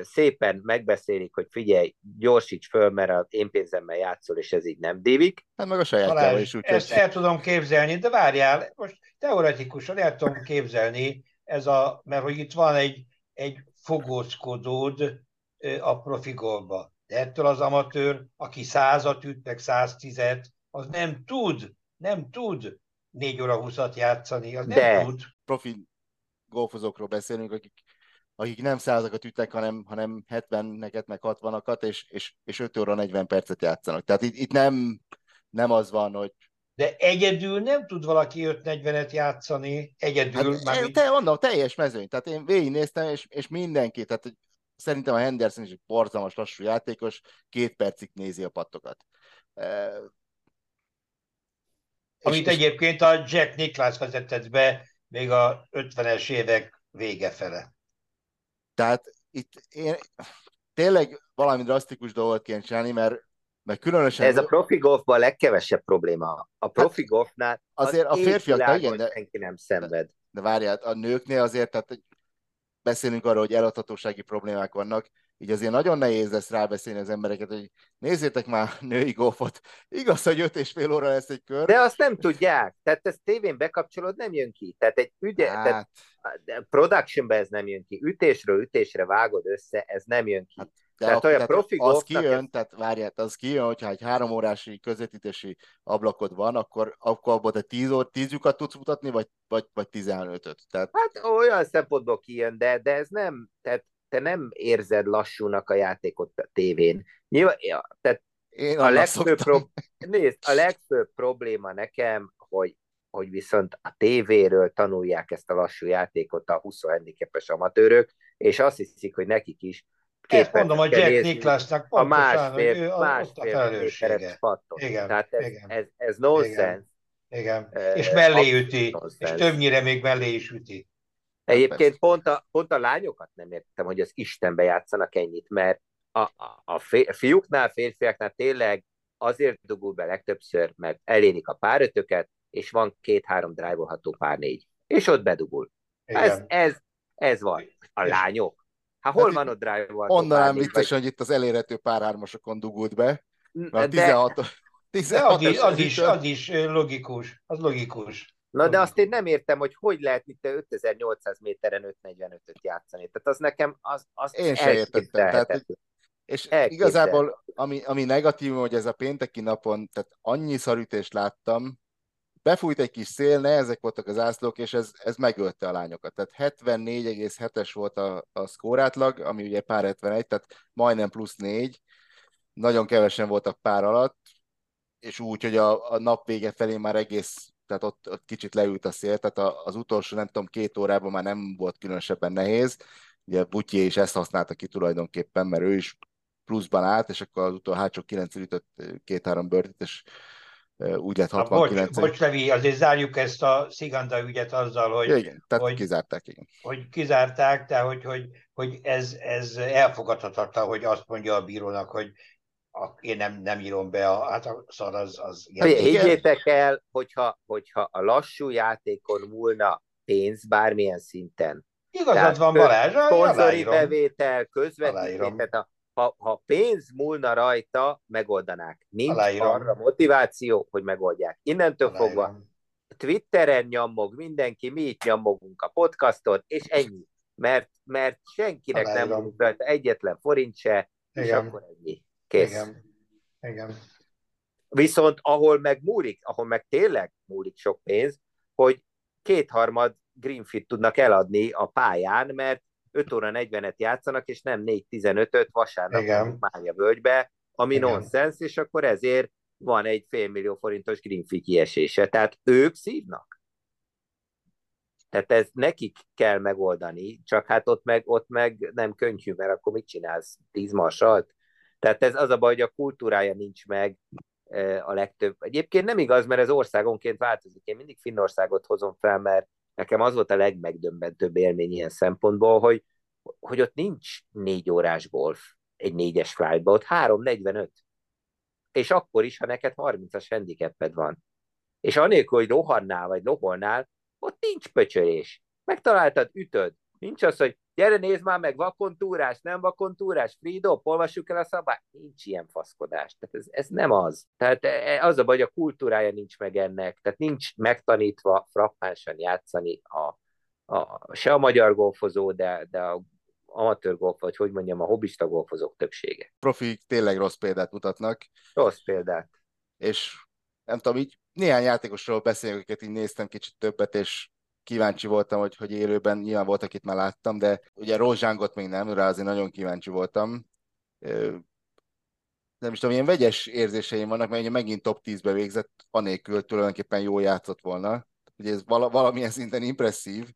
szépen megbeszélik, hogy figyelj, gyorsíts föl, mert az én pénzemmel játszol, és ez így nem dévik. Hát meg a saját is úgy. Ezt el tudom képzelni, de várjál, most teoretikusan el tudom képzelni, ez a, mert hogy itt van egy, egy fogózkodód a profi golba. De ettől az amatőr, aki százat üt, meg száztizet, az nem tud, nem tud 4 óra 20-at játszani, az de. nem tud. Profi golfozókról beszélünk, akik akik nem százakat ütnek, hanem, hanem 70-neket, meg 60-akat, és, és, és 5 óra 40 percet játszanak. Tehát itt, itt nem, nem az van, hogy de egyedül nem tud valaki 5-40-et játszani, egyedül. Hát, már te, mondom, teljes mezőny. Tehát én végignéztem, és, és mindenki, tehát szerintem a Henderson is egy borzalmas lassú játékos, két percig nézi a pattokat. E, Amit és, egyébként a Jack Nicklaus vezetett be még a 50-es évek vége fele. Tehát itt én tényleg valami drasztikus dolgot kéne csinálni, mert, mert különösen... Ez a profi golfban a legkevesebb probléma. A profi hát golfnál azért az a férfiak, igen, de, senki nem szenved. De várjál, a nőknél azért, tehát beszélünk arról, hogy eladhatósági problémák vannak, így azért nagyon nehéz lesz rábeszélni az embereket, hogy nézzétek már női golfot. Igaz, hogy öt és fél óra lesz egy kör. De azt nem tudják. Tehát ezt tévén bekapcsolod, nem jön ki. Tehát egy ügye, hát. tehát productionben ez nem jön ki. Ütésről ütésre vágod össze, ez nem jön ki. Hát, de tehát a, olyan profi az kijön, tehát várjál, az kijön, hogyha egy három órási közvetítési ablakod van, akkor, akkor abban te tíz, óra, tíz lyukat tudsz mutatni, vagy, vagy, vagy 15-öt. Tehát... Hát olyan szempontból kijön, de, de ez nem, tehát te nem érzed lassúnak a játékot a tévén. Nyilván, ja, tehát Én a legfőbb, pro... nézd, a legfőbb probléma nekem, hogy, hogy viszont a tévéről tanulják ezt a lassú játékot a 20 handicapes amatőrök, és azt hiszik, hogy nekik is Ezt mondom a Jack Nicklausnak a másfél, másfél méteres patton. Igen, Tehát ez, igen. ez, ez nonsense. Igen. igen. És mellé üti, és többnyire még mellé is üti. Egyébként pont a, pont a lányokat nem értem, hogy az Istenbe játszanak ennyit, mert a, a, a fiúknál, férfiaknál tényleg azért dugul be legtöbbször, mert elénik a párötöket, és van két-három drive pár négy. És ott bedugul. Ez, ez, ez van. A lányok. Hát hol hát van ott drive Mondanám viccesen, hogy itt az elérhető párhármasokon dugult be. Mert de, 16, 16 az, is, az, is, az is logikus. Az logikus. Na de azt én nem értem, hogy hogy lehet itt 5800 méteren 545-öt játszani. Tehát az nekem az, az Én sem értettem. Tehát, és igazából ami, ami negatív, hogy ez a pénteki napon, tehát annyi szarütést láttam, befújt egy kis szél, ezek voltak az ászlók, és ez, ez megölte a lányokat. Tehát 74,7-es volt a, a szkórátlag, ami ugye pár 71, tehát majdnem plusz 4. Nagyon kevesen voltak pár alatt, és úgy, hogy a, a nap vége felé már egész, tehát ott, ott kicsit leült a szél, tehát az utolsó, nem tudom, két órában már nem volt különösebben nehéz. Ugye Butyi is ezt használta ki tulajdonképpen, mert ő is pluszban állt, és akkor az utolsó hátsó 9 ütött két-három bőrtit, és úgy lett 69. Bocs, bocs, Levi, azért zárjuk ezt a Sziganda ügyet azzal, hogy, ja, igen, tehát hogy, kizárták, igen. hogy kizárták, de hogy, hogy, hogy ez, ez elfogadhatatlan, hogy azt mondja a bírónak, hogy a, én nem, nem írom be, a, hát a szar az... az ilyen. Higgyétek el, hogyha, hogyha a lassú játékon múlna pénz bármilyen szinten. Igazad van, Balázs, Szponzori bevétel, közvetítés, a ha, ha pénz múlna rajta, megoldanák. Nincs Aláírom. arra motiváció, hogy megoldják. Innentől Aláírom. fogva Twitteren nyomog mindenki, mi itt nyomogunk a podcaston, és ennyi. Mert, mert senkinek Aláírom. nem múlik rajta egyetlen forint se, Igen. és akkor ennyi. Kész. Igen. Igen. Viszont ahol meg múlik, ahol meg tényleg múlik sok pénz, hogy kétharmad Greenfit tudnak eladni a pályán, mert 5 óra 40-et játszanak, és nem 4-15-öt vasárnap Mária völgybe, ami Igen. nonsens, és akkor ezért van egy félmillió forintos Greenfield kiesése. Tehát ők szívnak. Tehát ez nekik kell megoldani, csak hát ott meg, ott meg nem könnyű, mert akkor mit csinálsz? Tíz marsalt? Tehát ez az a baj, hogy a kultúrája nincs meg e, a legtöbb. Egyébként nem igaz, mert ez országonként változik. Én mindig Finnországot hozom fel, mert nekem az volt a legmegdöbbentőbb élmény ilyen szempontból, hogy, hogy ott nincs négy órás golf egy négyes flightba, ott 3.45. És akkor is, ha neked 30-as handicaped van. És anélkül, hogy rohannál vagy loholnál, ott nincs pöcsölés. Megtaláltad, ütöd. Nincs az, hogy gyere nézd már meg, vakontúrás, nem vakontúrás, freedop, olvassuk el a szabályt. Nincs ilyen faszkodás. Tehát ez, ez nem az. Tehát e, e, az a baj, a kultúrája nincs meg ennek. Tehát nincs megtanítva frappánsan játszani a, a, se a magyar golfozó, de, de a amatőr golf, vagy hogy mondjam, a hobbista golfozók többsége. Profik tényleg rossz példát mutatnak. Rossz példát. És nem tudom, így néhány játékosról beszélünk, akiket így néztem kicsit többet, és kíváncsi voltam, hogy, hogy élőben nyilván volt, akit már láttam, de ugye Rozsángot még nem, rá azért nagyon kíváncsi voltam. Nem is tudom, ilyen vegyes érzéseim vannak, mert ugye megint top 10-be végzett, anélkül tulajdonképpen jól játszott volna. Ugye ez vala, valamilyen szinten impresszív.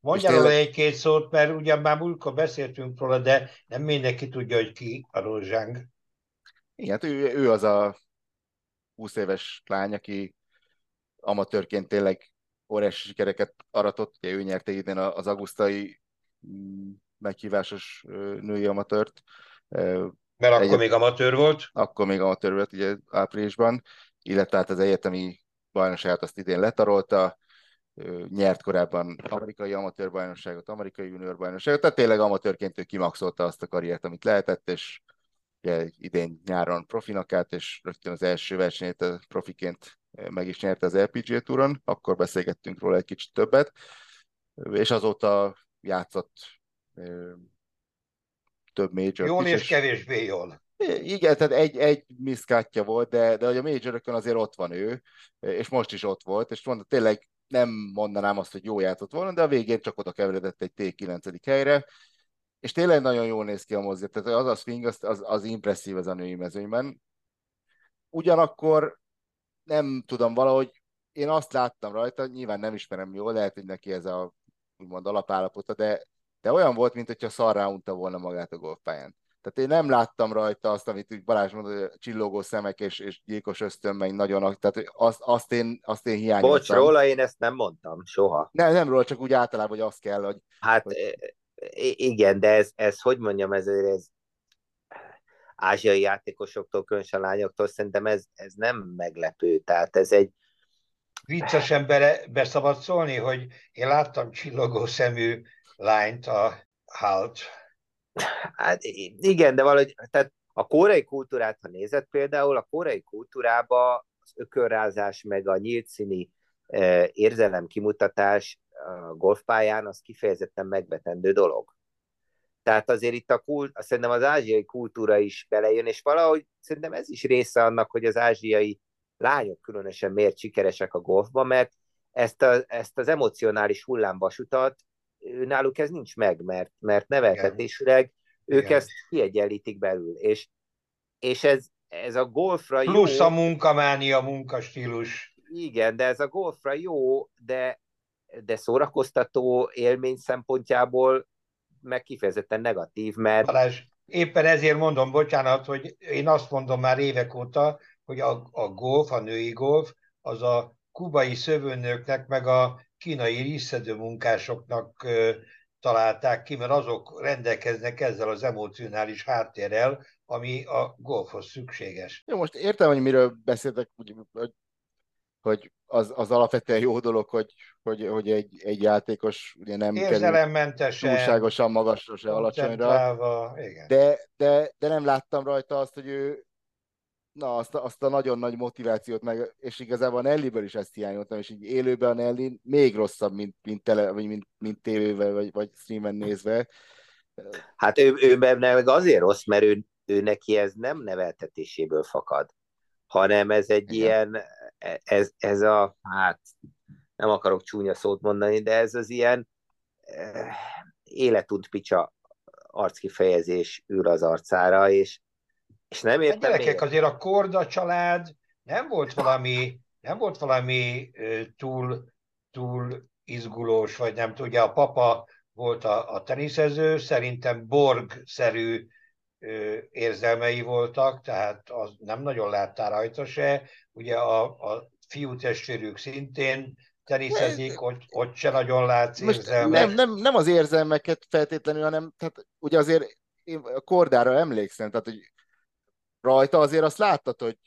Mondjál tényleg... egy-két szót, mert ugyan már múltkor beszéltünk róla, de nem mindenki tudja, hogy ki a Rozsáng. Igen, hát ő, ő az a 20 éves lány, aki amatőrként tényleg óriási sikereket aratott, ugye ő nyerte idén az augusztai mm, meghívásos női amatőrt. Mert akkor Egyet... még amatőr volt? Akkor még amatőr volt, ugye áprilisban, illetve hát az egyetemi bajnokságot azt idén letarolta, nyert korábban amerikai amatőr bajnokságot, amerikai junior bajnokságot, tehát tényleg amatőrként ő kimaxolta azt a karriert, amit lehetett, és ugye idén nyáron profinak állt, és rögtön az első versenyét a profiként meg is nyerte az LPGA túron, akkor beszélgettünk róla egy kicsit többet, és azóta játszott több major Jól és, és kevésbé jól. Igen, tehát egy, egy miszkátja volt, de, de hogy a major azért ott van ő, és most is ott volt, és mondta, tényleg nem mondanám azt, hogy jó játszott volna, de a végén csak oda keveredett egy T9. helyre, és tényleg nagyon jól néz ki a mozdít, tehát az a swing, az, az, az impresszív az a női mezőnyben. Ugyanakkor nem tudom, valahogy én azt láttam rajta, nyilván nem ismerem jól, lehet, hogy neki ez a úgymond alapállapota, de, de olyan volt, mint hogyha szarrá unta volna magát a golfpályán. Tehát én nem láttam rajta azt, amit Balázs mondta, hogy csillogó szemek és, és gyilkos ösztönmegy nagyon, tehát azt, azt, én, azt én hiányoltam. Bocs, róla én ezt nem mondtam, soha. Nem, nem róla, csak úgy általában, hogy azt kell, hogy... Hát hogy... igen, de ez, ez hogy mondjam, ez, ez ázsiai játékosoktól, különösen lányoktól, szerintem ez, ez nem meglepő. Tehát ez egy... Viccesen bele, beszabad szólni, hogy én láttam csillogó szemű lányt a halt. Hát igen, de valahogy, tehát a koreai kultúrát, ha nézed például, a koreai kultúrába az ökörrázás, meg a nyílt színi e, érzelem kimutatás a golfpályán, az kifejezetten megvetendő dolog. Tehát azért itt a kult, szerintem az ázsiai kultúra is belejön, és valahogy szerintem ez is része annak, hogy az ázsiai lányok különösen miért sikeresek a golfban, mert ezt, a, ezt az emocionális hullámvasutat náluk ez nincs meg, mert, mert neveltetésüleg ők Igen. ezt kiegyenlítik belül, és, és ez, ez a golfra Plusz jó... Plusz a munkamánia, munkastílus. Igen, de ez a golfra jó, de, de szórakoztató élmény szempontjából meg kifejezetten negatív, mert... Balázs, éppen ezért mondom, bocsánat, hogy én azt mondom már évek óta, hogy a, a golf, a női golf, az a kubai szövőnőknek, meg a kínai ríszedő munkásoknak találták ki, mert azok rendelkeznek ezzel az emocionális háttérrel, ami a golfhoz szükséges. Jó, most értem, hogy miről beszéltek, hogy, hogy az, az alapvetően jó dolog, hogy, hogy, hogy egy, egy játékos ugye nem kerül túlságosan magasra, se alacsonyra. Igen. De, de, de nem láttam rajta azt, hogy ő na, azt, a, azt a nagyon nagy motivációt, meg, és igazából a Nelliből is ezt hiányoltam, és így élőben a Nelly még rosszabb, mint, mint, tele, vagy mint, mint tévével, vagy, vagy streamen nézve. Hát ő, ő meg azért rossz, mert ő, ő neki ez nem neveltetéséből fakad, hanem ez egy Igen. ilyen, ez, ez a, hát nem akarok csúnya szót mondani, de ez az ilyen eh, életunt picsa arckifejezés ül az arcára, és és nem értem a gyerekek, azért a Korda család nem volt valami, nem volt valami túl, túl izgulós, vagy nem tudja, a papa volt a, a teniszező, szerintem Borg-szerű érzelmei voltak, tehát az nem nagyon láttál rajta se. Ugye a, a fiú testvérük szintén teniszezik, ott, ott se nagyon látsz Most érzelmek. Nem, nem, nem az érzelmeket feltétlenül, hanem tehát ugye azért én a kordára emlékszem, tehát hogy rajta azért azt láttad, hogy,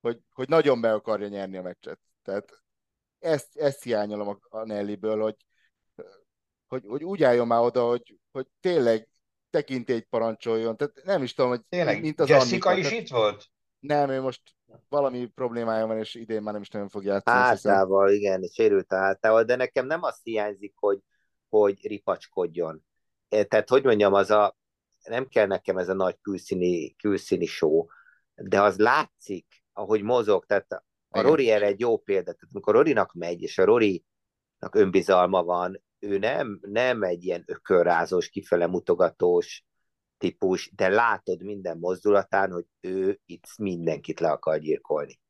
hogy, hogy nagyon be akarja nyerni a meccset. Tehát ezt, ezt hiányolom a, Nelliből, hogy, hogy, hogy úgy álljon már oda, hogy, hogy tényleg tekintélyt parancsoljon. Tehát nem is tudom, hogy tényleg, mint az Jessica Annika. is itt volt? Nem, ő most valami problémája van, és idén már nem is nagyon fog játszani. Hátával, igen, sérült a hátával, de nekem nem azt hiányzik, hogy, hogy ripacskodjon. Tehát, hogy mondjam, az a, nem kell nekem ez a nagy külszíni, külszíni show, de az látszik, ahogy mozog, tehát a Rory erre egy jó példa, tehát amikor Rorinak megy, és a Rorynak önbizalma van, ő nem, nem egy ilyen ökörrázós, kifele mutogatós típus, de látod minden mozdulatán, hogy ő itt mindenkit le akar gyilkolni.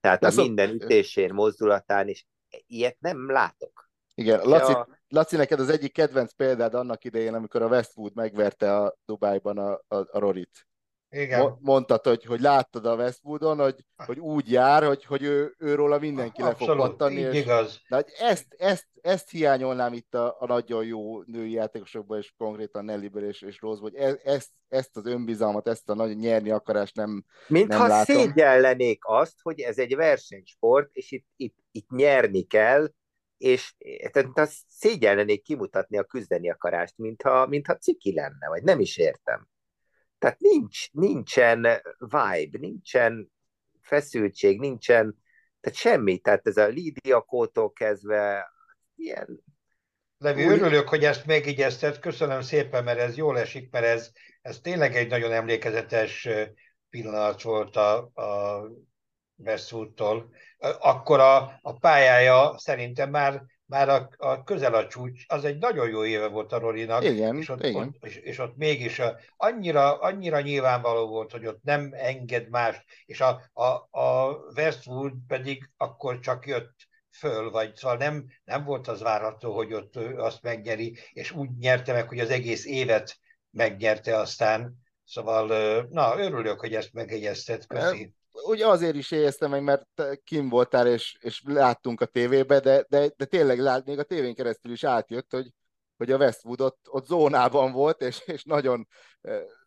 Tehát a minden ütésén, mozdulatán, és ilyet nem látok. Igen, Laci, a... Laci, neked az egyik kedvenc példád annak idején, amikor a Westwood megverte a Dubájban a, a, a Rorit. Igen. Mondtad, hogy, hogy láttad a Westwoodon, hogy, hogy úgy jár, hogy, hogy ő, őról a mindenki Abszolút, le fog pattanni. És, igaz. De ezt, ezt, ezt hiányolnám itt a, a nagyon jó női játékosokban, és konkrétan Nelliből és, és Rose, hogy e, ezt, ezt az önbizalmat, ezt a nagy nyerni akarást nem Mintha nem szégyellenék azt, hogy ez egy versenysport, és itt, itt, itt nyerni kell, és tehát szégyellenék kimutatni a küzdeni akarást, mintha, mintha ciki lenne, vagy nem is értem. Tehát nincs, nincsen vibe, nincsen feszültség, nincsen, tehát semmi. Tehát ez a Lídia Kótól kezdve ilyen... Levi, örülök, hogy ezt megigyezted, köszönöm szépen, mert ez jól esik, mert ez, ez tényleg egy nagyon emlékezetes pillanat volt a, a Westwoodtól. Akkor a, a pályája szerintem már már a, a közel a csúcs, az egy nagyon jó éve volt a Rorinak, igen, és, ott, igen. Ott, és, és ott mégis a, annyira, annyira nyilvánvaló volt, hogy ott nem enged más, és a, a, a Westwood pedig akkor csak jött föl, vagy szóval nem, nem volt az várható, hogy ott azt megnyeri, és úgy nyerte meg, hogy az egész évet megnyerte aztán, Szóval, na, örülök, hogy ezt megjegyezted, köszi. Ugye azért is éjeztem meg, mert kim voltál, és, és láttunk a tévébe, de, de, de tényleg lát, még a tévén keresztül is átjött, hogy, hogy a Westwood ott, ott zónában volt, és, és nagyon,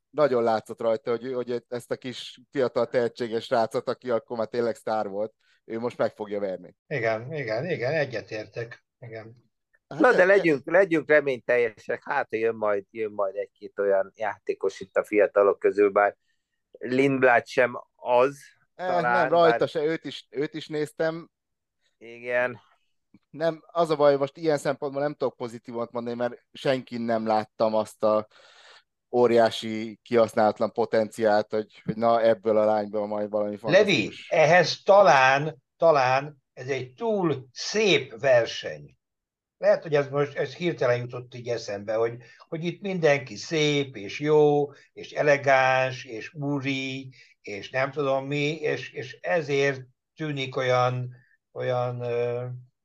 nagyon látszott rajta, hogy, hogy ezt a kis fiatal tehetséges rácot, aki akkor már tényleg sztár volt, ő most meg fogja verni. Igen, igen, igen, egyetértek. Igen. Hát Na, de legyünk, legyünk reményteljesek, hát jön majd, jön majd egy-két olyan játékos itt a fiatalok közül, bár Lindblad sem az. Eh, talán, nem, rajta bár... se, őt is, őt is néztem. Igen. Nem, az a baj, most ilyen szempontból nem tudok pozitívat mondani, mert senki nem láttam azt a óriási kihasználatlan potenciált, hogy, hogy na ebből a lányból majd valami Levi, ehhez talán, talán ez egy túl szép verseny. Lehet, hogy ez most ez hirtelen jutott így eszembe, hogy, hogy itt mindenki szép, és jó, és elegáns, és úri, és nem tudom mi, és, és ezért tűnik olyan, olyan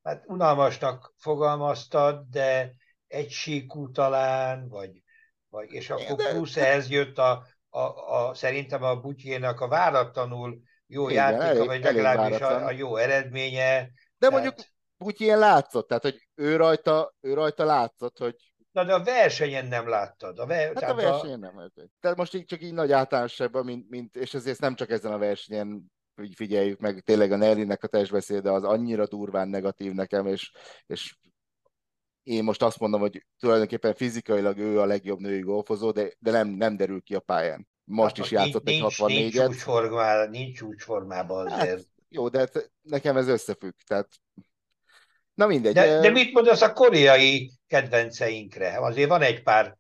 hát unalmasnak fogalmaztad, de egysíkú talán, vagy, vagy és akkor de... plusz ehhez jött a, a, a, szerintem a Butyénak a váratlanul jó Igen, játéka, elég, vagy legalábbis a, a jó eredménye. De tehát... mondjuk ilyen látszott, tehát hogy ő rajta, ő rajta látszott, hogy Na de a versenyen nem láttad. A ver... Hát a versenyen a... nem. Tehát most így csak így nagy általánosságban, mint, mint, és ezért nem csak ezen a versenyen így figyeljük meg, tényleg a Nelly-nek a testbeszéde az annyira durván negatív nekem, és, és én most azt mondom, hogy tulajdonképpen fizikailag ő a legjobb női golfozó, de, de nem, nem derül ki a pályán. Most hát, is játszott nincs, egy 64-et. Nincs csúcsformában, nincs csúcsformában azért. Hát, jó, de hát nekem ez összefügg, tehát Na mindegy. De, de mit mondasz a koreai kedvenceinkre? Azért van egy pár.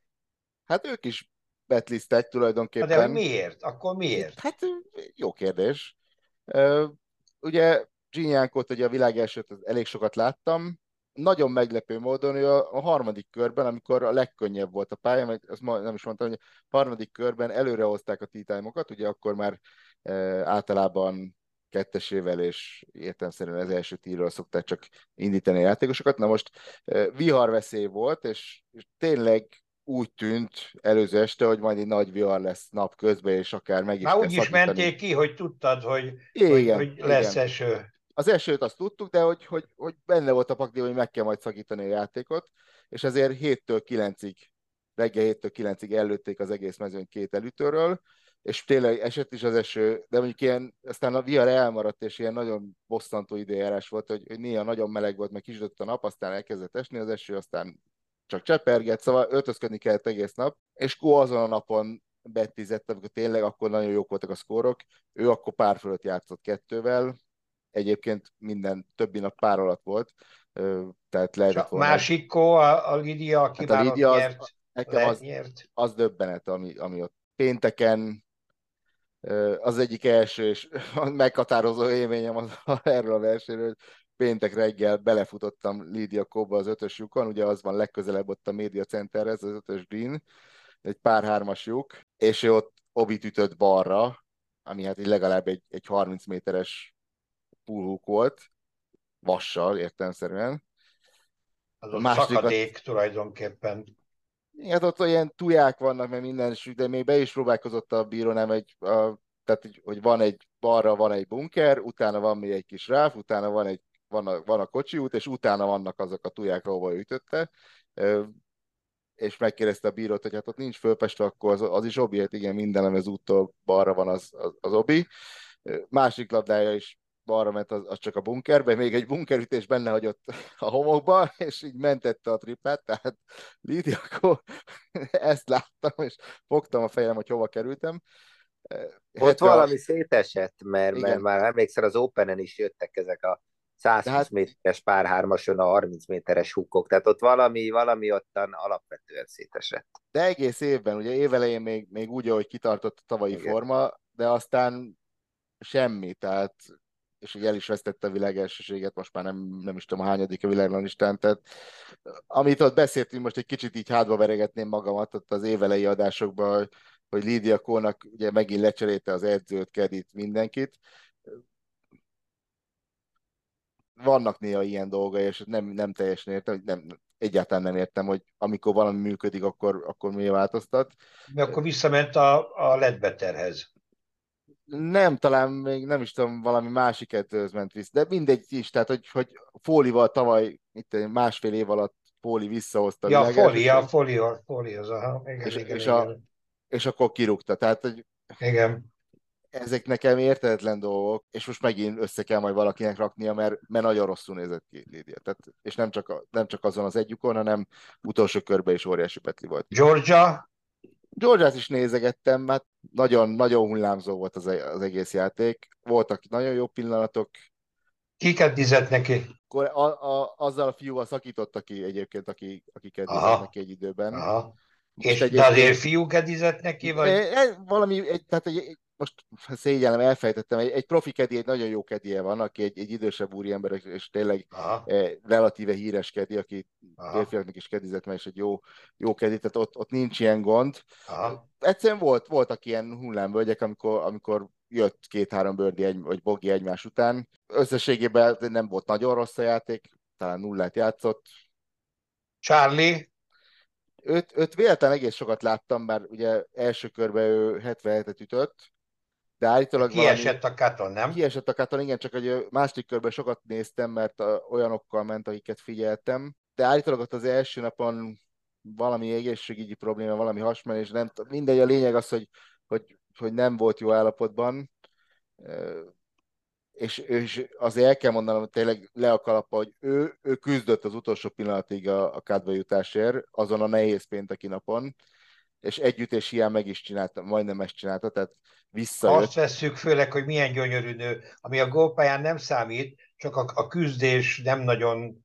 Hát ők is betlisztek tulajdonképpen. de miért? Akkor miért? Hát jó kérdés. Ugye Zsinyánkot ugye a világ elsőt elég sokat láttam. Nagyon meglepő módon ő a, harmadik körben, amikor a legkönnyebb volt a pálya, meg azt nem is mondtam, hogy a harmadik körben előrehozták a t ugye akkor már általában kettesével, és értelmszerűen az első tírról szokták csak indítani a játékosokat. Na most viharveszély volt, és, és tényleg úgy tűnt előző este, hogy majd egy nagy vihar lesz nap közben, és akár meg is Már úgy is menték ki, hogy tudtad, hogy, igen, hogy, hogy lesz igen. eső. Az esőt azt tudtuk, de hogy, hogy, hogy benne volt a pakdi, hogy meg kell majd szakítani a játékot, és ezért 7-től 9-ig, reggel 7-től 9-ig előtték az egész mezőn két elütőről, és tényleg esett is az eső, de mondjuk ilyen, aztán a vihar elmaradt, és ilyen nagyon bosszantó időjárás volt, hogy, hogy néha nagyon meleg volt, meg kisütött a nap, aztán elkezdett esni az eső, aztán csak csepergett, szóval öltözködni kellett egész nap, és Kó azon a napon betizett, amikor tényleg akkor nagyon jók voltak a szkórok, ő akkor pár fölött játszott kettővel, egyébként minden többi nap pár alatt volt, tehát lehetett volna. Másik Kó, a, a Lidia, aki hát a Lidia nyert, az, az, az döbbenet, ami, ami ott pénteken az egyik első és meghatározó élményem az, erről a versenyről, hogy péntek reggel belefutottam Lídia Kóba az ötös lyukon, ugye az van legközelebb ott a Media Centerhez, az ötös green, egy pár hármas lyuk, és ő ott obit ütött balra, ami hát így legalább egy, egy 30 méteres pulhúk volt, vassal értelmszerűen. Az a, a szakadék a... tulajdonképpen. Hát ott olyan tuják vannak, mert minden, de még be is próbálkozott a bíró, nem egy, a, tehát hogy van egy balra van egy bunker, utána van még egy kis ráf, utána van egy van a, van a kocsi út, és utána vannak azok a tuják, ahova ütötte, és megkérdezte a bírót, hogy hát ott nincs fölpeste, akkor az, az is obi, hát igen, minden, ami az úttól balra van, az, az, az obi. Másik labdája is balra ment, az, az csak a bunkerbe, még egy bunkerütés benne hagyott a homokba, és így mentette a triplát, tehát Lídia, akkor ezt láttam, és fogtam a fejem, hogy hova kerültem. Ott valami a... szétesett, mert, mert már emlékszel, az Openen is jöttek ezek a 120 hát... méteres párhármason a 30 méteres húkok, tehát ott valami, valami ottan alapvetően szétesett. De egész évben, ugye évelején még, még úgy, ahogy kitartott a tavalyi Igen. forma, de aztán semmi, tehát és hogy el is vesztette a világelsőséget, most már nem, nem is tudom a hányadik a világlistán, tehát amit ott beszéltünk, most egy kicsit így hátba veregetném magamat ott az évelei adásokban, hogy Lídia Kónak ugye megint lecserélte az edzőt, Kedit, mindenkit. Vannak néha ilyen dolgai, és nem, nem teljesen értem, nem, egyáltalán nem értem, hogy amikor valami működik, akkor, akkor mi változtat. Mi akkor visszament a, a ledbeterhez. Nem, talán még nem is tudom, valami másik edzőhöz ment vissza, de mindegy is, tehát hogy, hogy Fólival tavaly, itt másfél év alatt Fóli visszahozta. Ja, Fóli, ja, Fóli, Fóli az, aha, igen, és, igen, és, igen. A, és akkor kirúgta, tehát hogy igen ezek nekem értetlen dolgok, és most megint össze kell majd valakinek raknia, mert, mert nagyon rosszul nézett ki Lídia. Tehát, és nem csak, a, nem csak azon az egyukon, hanem utolsó körben is óriási petli volt. Georgia? Georgiát is nézegettem, mert nagyon, nagyon hullámzó volt az, e- az egész játék. Voltak nagyon jó pillanatok. Kiket dizett neki? Akkor a, a, azzal a fiúval szakította ki egyébként, aki, akiket dizett neki egy időben. Aha. És de azért fiú kedizett neki, vagy? E, e, valami, egy, tehát egy, most szégyellem, elfejtettem, egy, egy profi kedi, egy nagyon jó kedie van, aki egy, egy idősebb úriember, és tényleg Aha. eh, relatíve híres kedi, aki férfiaknak is kedizett, mert is egy jó, jó kedi, tehát ott, ott nincs ilyen gond. Aha. Egyszerűen volt, voltak ilyen hullámvölgyek, amikor, amikor jött két-három bőrdi egy, vagy bogi egymás után. Összességében nem volt nagyon rossz a játék, talán nullát játszott. Charlie? Őt, őt véletlen egész sokat láttam, mert ugye első körben ő 77-et ütött, de állítólag Kiesett valami, a katon, nem? Kiesett a katon, igen, csak hogy második körben sokat néztem, mert olyanokkal ment, akiket figyeltem, de állítólag ott az első napon valami egészségügyi probléma, valami hasmenés, nem mindegy, a lényeg az, hogy, hogy, hogy nem volt jó állapotban, és, és azért el kell mondanom, hogy tényleg le a kalappa, hogy ő, ő küzdött az utolsó pillanatig a, a kádba jutásért, azon a nehéz pénteki napon, és együtt és hiány meg is csinálta, majdnem ezt csinálta, tehát visszajött. Azt vesszük főleg, hogy milyen gyönyörű nő, ami a gólpályán nem számít, csak a, a küzdés nem nagyon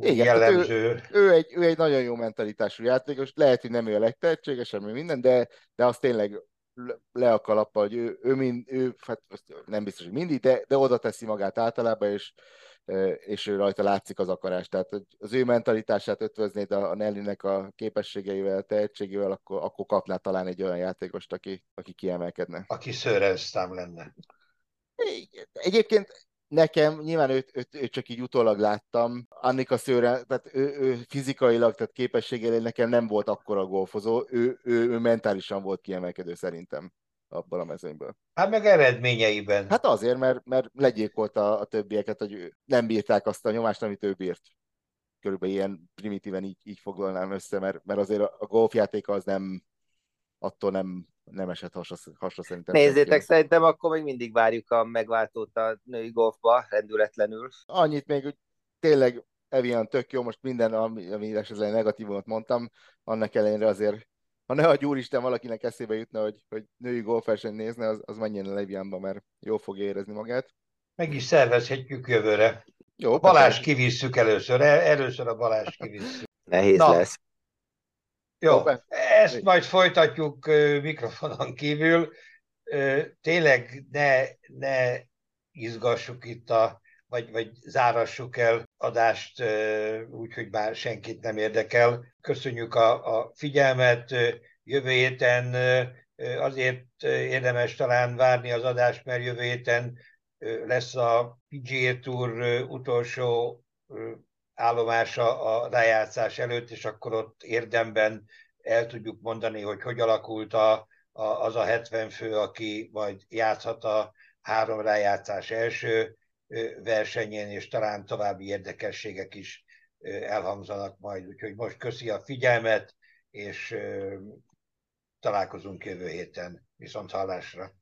igen, jellemző. Ő, ő, egy, ő egy nagyon jó mentalitású játékos, lehet, hogy nem ő a legtehetségesebb, minden, de, de az tényleg le a kalappa, hogy ő, ő, mind, ő hát nem biztos, hogy mindig, de, de oda teszi magát általában, és, és ő rajta látszik az akarás. Tehát az ő mentalitását ötvöznéd a Nellinek a képességeivel, a tehetségével, akkor, akkor kapná talán egy olyan játékost, aki, aki kiemelkedne. Aki szőreztám lenne. Egyébként nekem, nyilván őt, őt, őt, csak így utólag láttam, Annika Szőre, tehát ő, ő fizikailag, tehát képességével nekem nem volt akkora golfozó, ő, ő, ő mentálisan volt kiemelkedő szerintem abban a mezőnyből. Hát meg eredményeiben. Hát azért, mert, mert legyékolta a többieket, hogy nem bírták azt a nyomást, amit ő bírt. Körülbelül ilyen primitíven így, így foglalnám össze, mert, mert azért a golfjátéka az nem, attól nem nem esett hasra, hasra szerintem. Nézzétek, senki. szerintem akkor még mindig várjuk a megváltót a női golfba, rendületlenül. Annyit még, hogy tényleg Evian tök jó, most minden, ami, ami esetleg negatívumot mondtam, annak ellenére azért, ha ne a úristen valakinek eszébe jutna, hogy, hogy női golfverseny nézne, az, az menjen Evianba, mert jó fog érezni magát. Meg is szervezhetjük jövőre. Jó, Balázs kivisszük először, először a Balázs kivisszük. Nehéz Na, lesz. Jó, ezt majd folytatjuk mikrofonon kívül. Tényleg ne, ne izgassuk itt a, vagy, vagy zárassuk el adást úgyhogy bár senkit nem érdekel. Köszönjük a, a figyelmet. Jövő héten azért érdemes talán várni az adást, mert jövő héten lesz a PGA Tour utolsó állomása a rájátszás előtt, és akkor ott érdemben el tudjuk mondani, hogy hogy alakult a, a, az a 70 fő, aki majd játszhat a három rájátszás első versenyén, és talán további érdekességek is elhangzanak majd. Úgyhogy most köszi a figyelmet, és találkozunk jövő héten. Viszont hallásra!